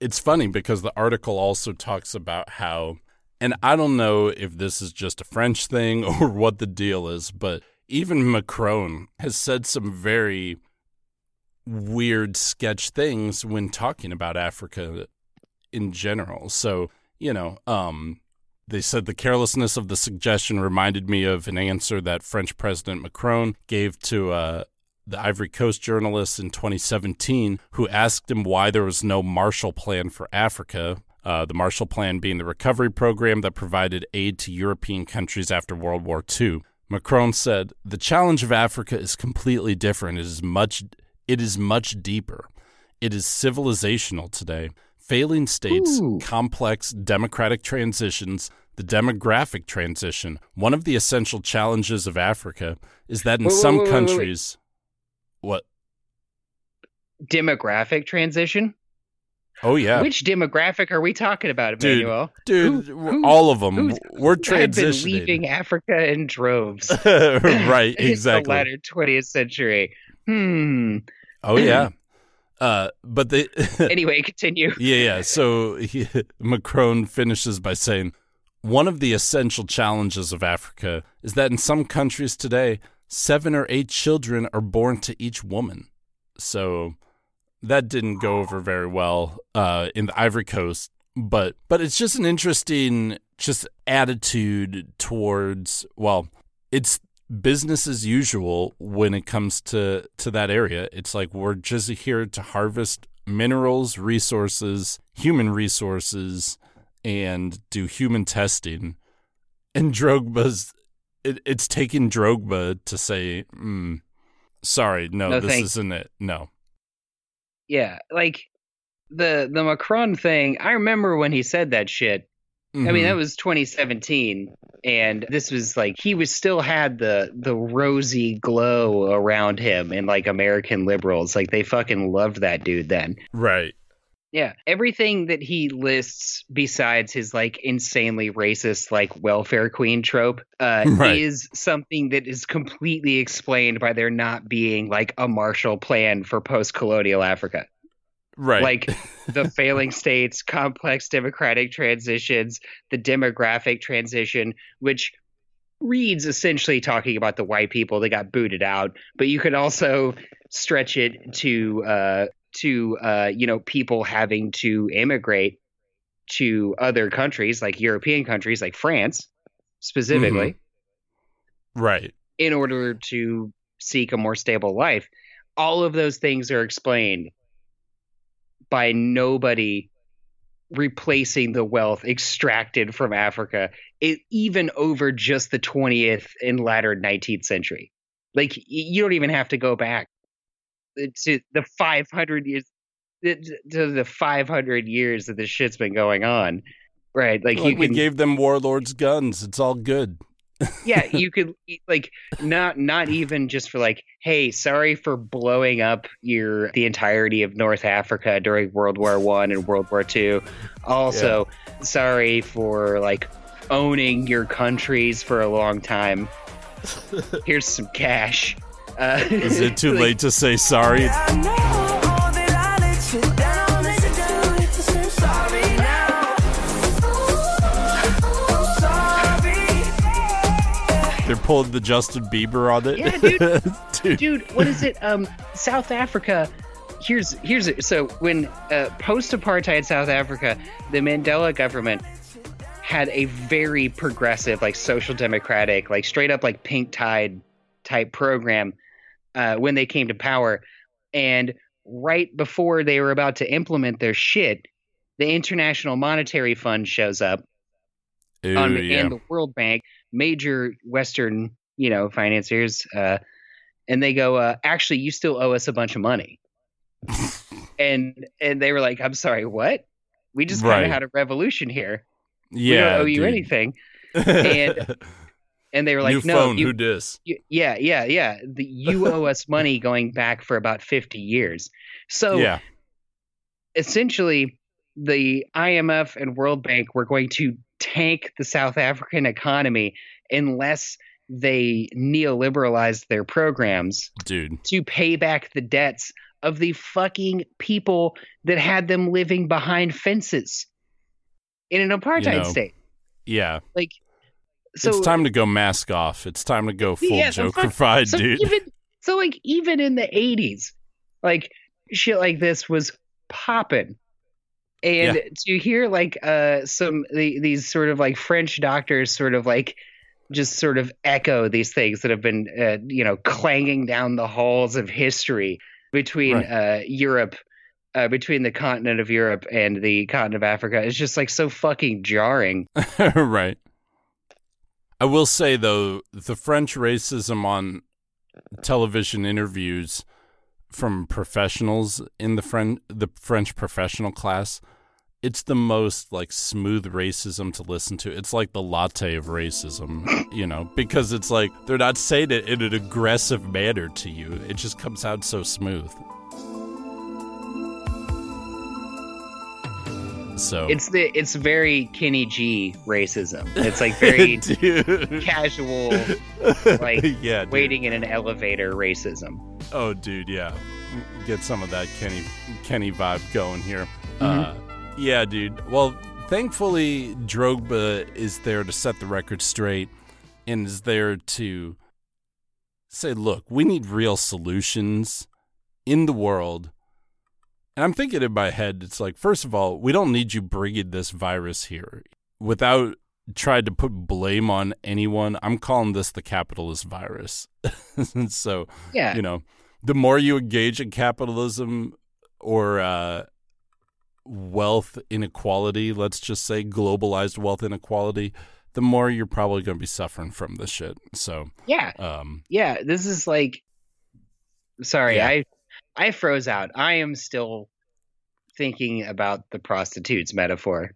it's funny because the article also talks about how, and I don't know if this is just a French thing or what the deal is, but even Macron has said some very weird sketch things when talking about Africa in general. So, you know, um, they said the carelessness of the suggestion reminded me of an answer that French President Macron gave to uh, the Ivory Coast journalist in 2017 who asked him why there was no Marshall Plan for Africa. Uh, the Marshall Plan being the recovery program that provided aid to European countries after World War II. Macron said, "The challenge of Africa is completely different. It is much it is much deeper. It is civilizational today. Failing states, Ooh. complex democratic transitions, the demographic transition. One of the essential challenges of Africa is that in Wait, some wait, wait, countries, what? Demographic transition. Oh yeah, Which demographic are we talking about, dude, Emmanuel? dude, Who- who- all of them. We're had been transitioning. leaving Africa in droves. right, in exactly. the latter 20th century. Hmm. Oh yeah. Uh, but they Anyway, continue. Yeah, yeah. So he, Macron finishes by saying, one of the essential challenges of Africa is that in some countries today, seven or eight children are born to each woman. So that didn't go over very well uh, in the Ivory Coast. But but it's just an interesting just attitude towards well, it's business as usual when it comes to to that area. It's like we're just here to harvest minerals, resources, human resources, and do human testing. And Drogba's it, it's taking Drogba to say, mm, "Sorry, no, No, this thanks. isn't it." No, Yeah, like the the Macron thing. I remember when he said that shit. I mean, that was 2017, and this was like he was still had the the rosy glow around him, and like American liberals, like they fucking loved that dude then. right. Yeah, everything that he lists besides his like insanely racist like welfare queen trope uh, Right. is something that is completely explained by there not being like a Marshall Plan for post-colonial Africa. Right. Like the failing states, complex democratic transitions, the demographic transition, which reads essentially talking about the white people that got booted out, but you could also stretch it to uh, to uh, you know people having to immigrate to other countries like European countries like France specifically right. in order to seek a more stable life. All of those things are explained by nobody replacing the wealth extracted from Africa, it, even over just the 20th and latter 19th century. Like, you don't even have to go back uh, to the 500 years. To the 500 years that this shit's been going on, right? Like, Like you we gave them warlords guns. It's all good. Yeah you could like not not even just for like hey sorry for blowing up your the entirety of north africa during world war one and world war two. Also sorry for like owning your countries for a long time. Here's some cash. Uh, Is it too like, late to say sorry? They're the Justin Bieber on it. Yeah, dude. Dude. dude what is it um south africa here's here's it so when uh, post-apartheid south africa the mandela government had a very progressive like social democratic like straight up like pink tide type program uh, when they came to power and right before they were about to implement their shit the international monetary fund shows up Ooh, um, yeah. and the World Bank, major Western, you know, financiers, uh, and they go, uh, actually, you still owe us a bunch of money. and and they were like, I'm sorry, what? We just kind Right. of had a revolution here. yeah, we don't owe you dude. anything. And and they were like, no, phone. you, Who dis? you- yeah, yeah, yeah. The, you owe us money going back for about 50 years. So yeah, essentially the IMF and World Bank were going to tank the South African economy unless they neoliberalized their programs dude. to pay back the debts of the fucking people that had them living behind fences in an apartheid know, state. Yeah, Like so it's time to go mask off. It's time to go full Yeah, so Joker-fied, so dude. Even so, like even in the eighties, like shit like this was popping. And Yeah. to hear like uh some the, these sort of like French doctors sort of like just sort of echo these things that have been uh, you know clanging down the halls of history between Right. uh Europe uh, between the continent of Europe and the continent of Africa is just like so fucking jarring. right. I will say though, the French racism on television interviews from professionals in the French the French professional class it's the most like smooth racism to listen to. It's like the latte of racism, you know, because it's like they're not saying it in an aggressive manner to you. It just comes out so smooth. So It's the it's very Kenny G racism. It's like very casual, like Yeah, dude. waiting in an elevator racism. Oh, dude, yeah. Get some of that Kenny Kenny vibe going here. Uh, yeah, dude. Well, thankfully, Drogba is there to set the record straight and is there to say, look, we need real solutions in the world. And I'm thinking in my head, it's like, first of all, we don't need you bringing this virus here without trying to put blame on anyone. I'm calling this the capitalist virus. so, Yeah. you know, the more you engage in capitalism or uh, wealth inequality, let's just say globalized wealth inequality, the more you're probably going to be suffering from this shit. So, Yeah. um, Yeah, this is like sorry, Yeah. I I froze out. I am still thinking about the prostitutes metaphor.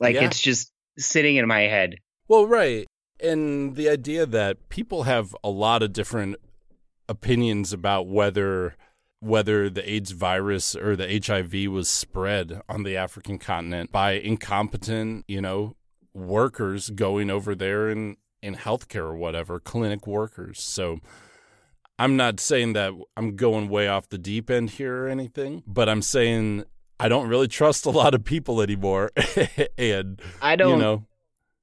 Like Yeah. it's just sitting in my head. Well, right. And the idea that people have a lot of different opinions about whether whether the AIDS virus or the HIV was spread on the African continent by incompetent, you know, workers going over there in in healthcare or whatever, clinic workers. So I'm not saying that I'm going way off the deep end here or anything, but I'm saying I don't really trust a lot of people anymore. and I don't you know,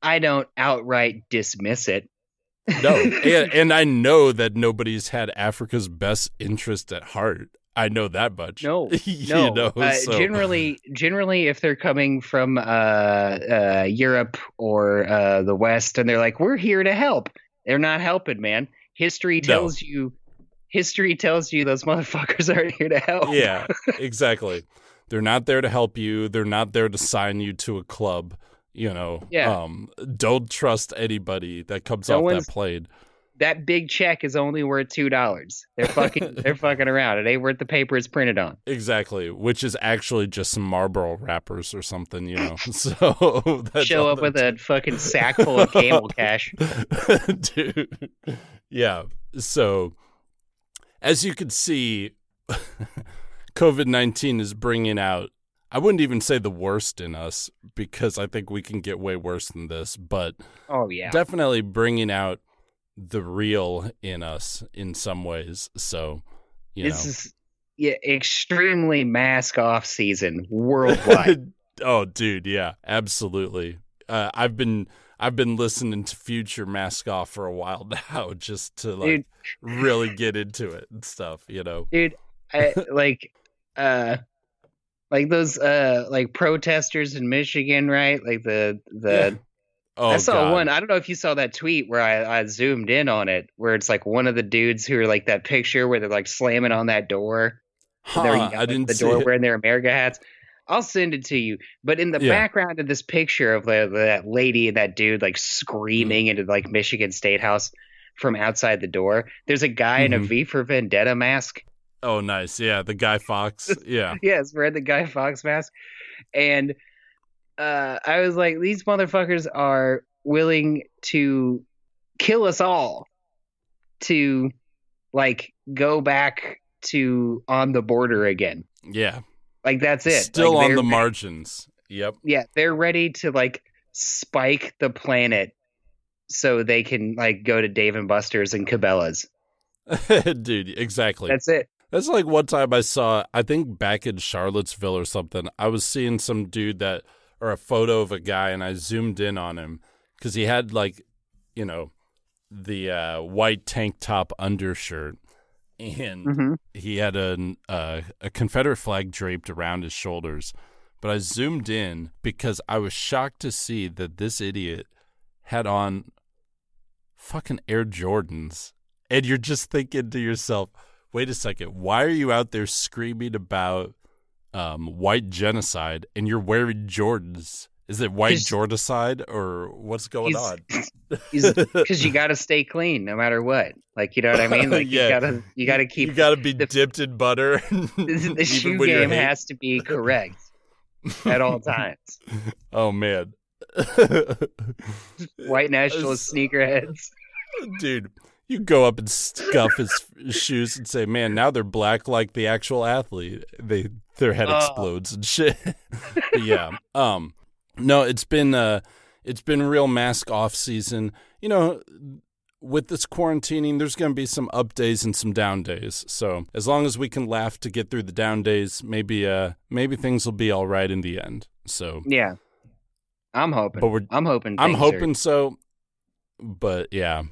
I don't outright dismiss it. No, and, and I know that nobody's had Africa's best interest at heart. I know that much. No, you no. know, uh, so- Generally, generally, if they're coming from uh, uh, Europe or uh, the West, and they're like, "We're here to help," they're not helping, man. History No. tells you. History tells you those motherfuckers aren't here to help. yeah, exactly. They're not there to help you. They're not there to sign you to a club. You know, Yeah. Um, don't trust anybody that comes No off that plane. that big check is only worth two dollars. They're fucking. they're fucking around. It ain't worth the paper it's printed on. Exactly, which is actually just some Marlboro wrappers or something, you know. So that's Show up with that- a fucking sack full of camel cash. dude. Yeah. So, as you can see, COVID 19 is bringing out, I wouldn't even say the worst in us because I think we can get way worse than this, but Oh yeah. definitely bringing out the real in us in some ways. So, you this know. is yeah, extremely mask off season worldwide. oh, dude, yeah, absolutely. Uh, I've been I've been listening to Future Mask Off for a while now, just to like Dude. really get into it and stuff. You know, dude I, like uh like those uh like protesters in michigan right like the the Oh, i saw God. one i don't know if you saw that tweet where I, I zoomed in on it where it's like one of the dudes who are like that picture where they're like slamming on that door Huh, I didn't the door it. wearing their america hats i'll send it to you but in the Yeah. background of this picture of the, that lady and that dude like screaming Mm-hmm. into like michigan state house from outside the door there's a guy in a Mhm. v for vendetta mask Oh, nice. Yeah, the Guy Fawkes. Yeah. yes, wearing the Guy Fawkes mask. And uh, I was like, these motherfuckers are willing to kill us all to like go back to on the border again. Yeah. Like that's it. Still Like, on the margins. Yep. Yeah, they're ready to like spike the planet so they can like go to Dave and Buster's and Cabela's. Dude, exactly. That's it. That's like one time I saw, I think back in Charlottesville or something, I was seeing some dude that, or a photo of a guy, and I zoomed in on him because he had like, you know, the uh, white tank top undershirt, and Mhm. he had a, uh, a Confederate flag draped around his shoulders. But I zoomed in because I was shocked to see that this idiot had on fucking Air Jordans. And you're just thinking to yourself, wait a second, why are you out there screaming about um, white genocide and you're wearing Jordans? Is it white Jordicide or what's going He's- on? because you got to stay clean no matter what. Like you know what I mean? Like Yeah. you gotta you gotta keep you got to be dipped in butter. the, the shoe game has to be correct. at all times. Oh man. White nationalist sneakerheads. Dude, you go up and scuff his shoes and say, "Man, now they're black like the actual athlete." They their head Oh. explodes and shit. Yeah. Um no, it's been uh it's been real mask off season. You know, with this quarantining, there's going to be some up days and some down days. So, as long as we can laugh to get through the down days, maybe uh maybe things will be all right in the end. So, Yeah. I'm hoping. But we're- I'm hoping. I'm things are- hoping so, but yeah,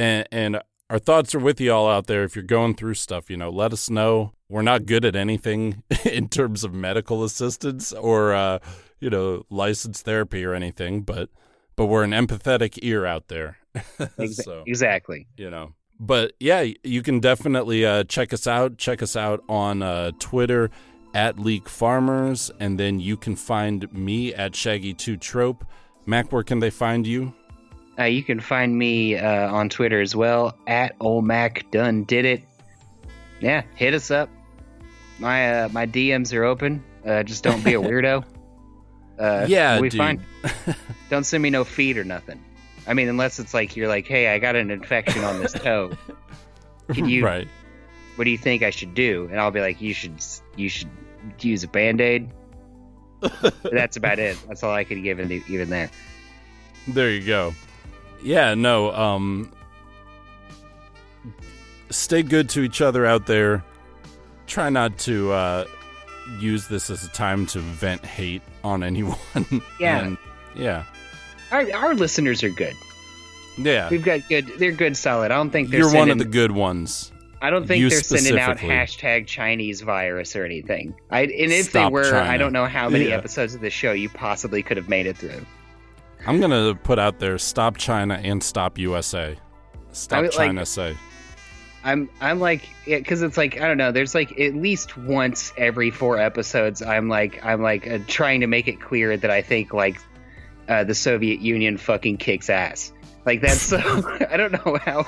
and and our thoughts are with you all out there. If you're going through stuff, you know, let us know. We're not good at anything in terms of medical assistance or uh, you know licensed therapy or anything, but but we're an empathetic ear out there. So exactly. you know. But yeah, you can definitely uh, check us out. Check us out on uh, Twitter at Leak Farmers, and then you can find me at Shaggy2 Trope. Mac, where can they find you? Uh, you can find me uh, on Twitter as well at Old Mac Done Did It. Yeah, hit us up. My uh, my DMs are open. Uh, just don't be a weirdo. Uh, Yeah, we dude. fine. Don't send me no feed or nothing. I mean, unless it's like you're like, hey, I got an infection on this toe. Can you? right. What do you think I should do? And I'll be like, you should you should use a band aid. That's about it. That's all I could give in even there. There you go. Yeah, no, um stay good to each other out there. Try not to uh use this as a time to vent hate on anyone. Yeah. And, yeah. Our our listeners are good. Yeah. We've got good. They're good, solid. I don't think they're You're one of the good ones. I don't think You they're sending out hashtag Chinese virus or anything. I and if Stop they were, I don't know how many Yeah. episodes of the show you possibly could have made it through. I'm gonna put out there stop China and stop USA. Stop I mean, like- China say. I'm I'm like because it's like I don't know. There's like at least once every four episodes. I'm like I'm like uh, trying to make it clear that I think like uh, the Soviet Union fucking kicks ass. Like that's so I don't know how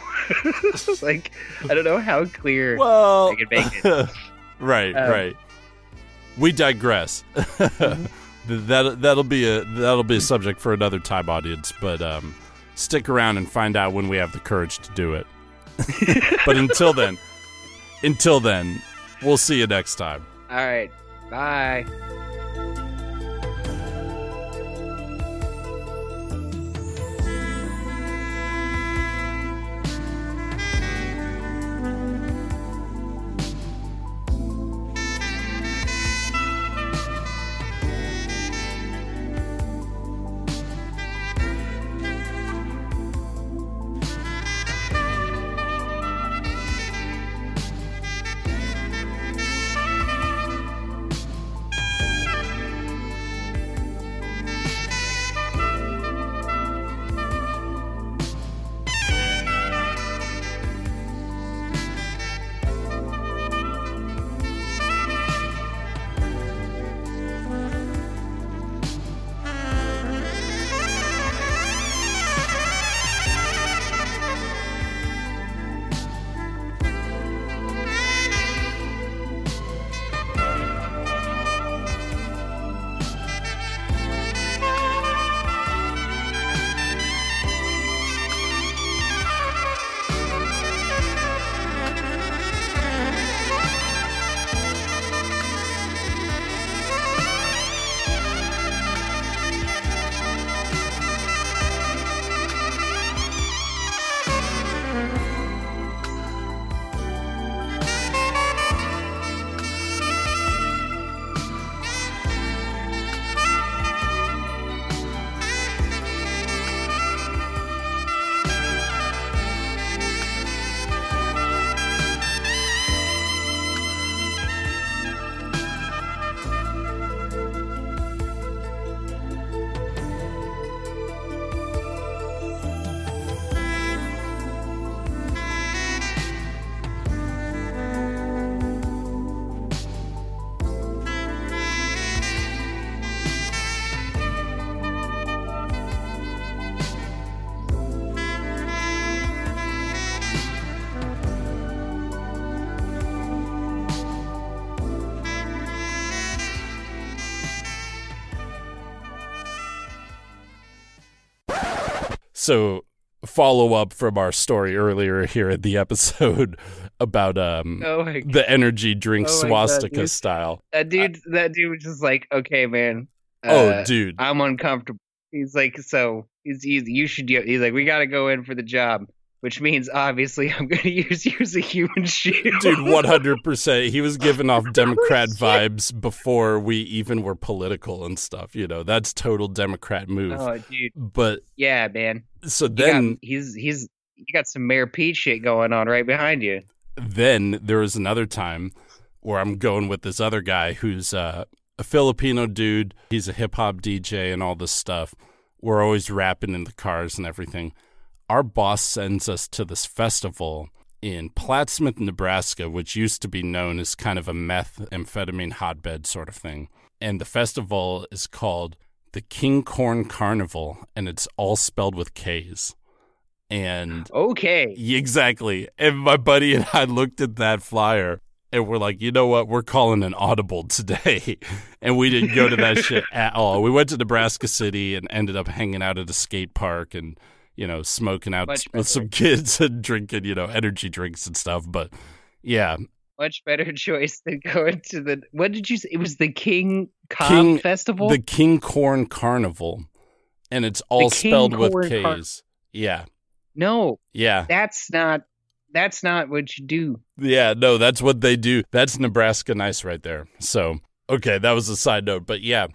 like I don't know how clear Well, I can make it. right, Um, right. We digress. That that'll be a that'll be a subject for another time audience, but um, stick around and find out when we have the courage to do it. but until then, until then, we'll see you next time. All right, bye. So follow up from our story earlier here in the episode about um Oh the energy drink Oh my God, swastika style. That dude, that dude was just like, okay, man. Oh, uh, dude. I'm uncomfortable. He's like, so he's, he's you should. He's like, we got to go in for the job, which means obviously I'm going to use you as a human shield. Dude, 100%. He was giving off Democrat vibes before we even were political and stuff. You know, that's total Democrat move. Oh, dude. But Yeah, man. so You got- then he's he's you got some Mayor Pete shit going on right behind you. then there was another time where I'm going with this other guy who's uh, a Filipino dude. He's a hip hop DJ and all this stuff. We're always rapping in the cars and everything. Our boss sends us to this festival in Plattsmouth, Nebraska, which used to be known as kind of a meth amphetamine hotbed sort of thing. And the festival is called the King Corn Carnival, and it's all spelled with K's. And Okay. Exactly. And my buddy and I looked at that flyer and we're like, you know what? We're calling an audible today. and we didn't go to that shit at all. We went to Nebraska City and ended up hanging out at a skate park and, you know, smoking out Much with some kids and drinking, you know, energy drinks and stuff. But yeah, Much better choice than going to the what did you say? It was the King Cobb King Festival? the King Corn Carnival. And it's all spelled with K's. Car- yeah. no, Yeah. that's not that's not what you do. Yeah, no, that's what they do. That's Nebraska nice right there. So, okay, that was a side note. But yeah,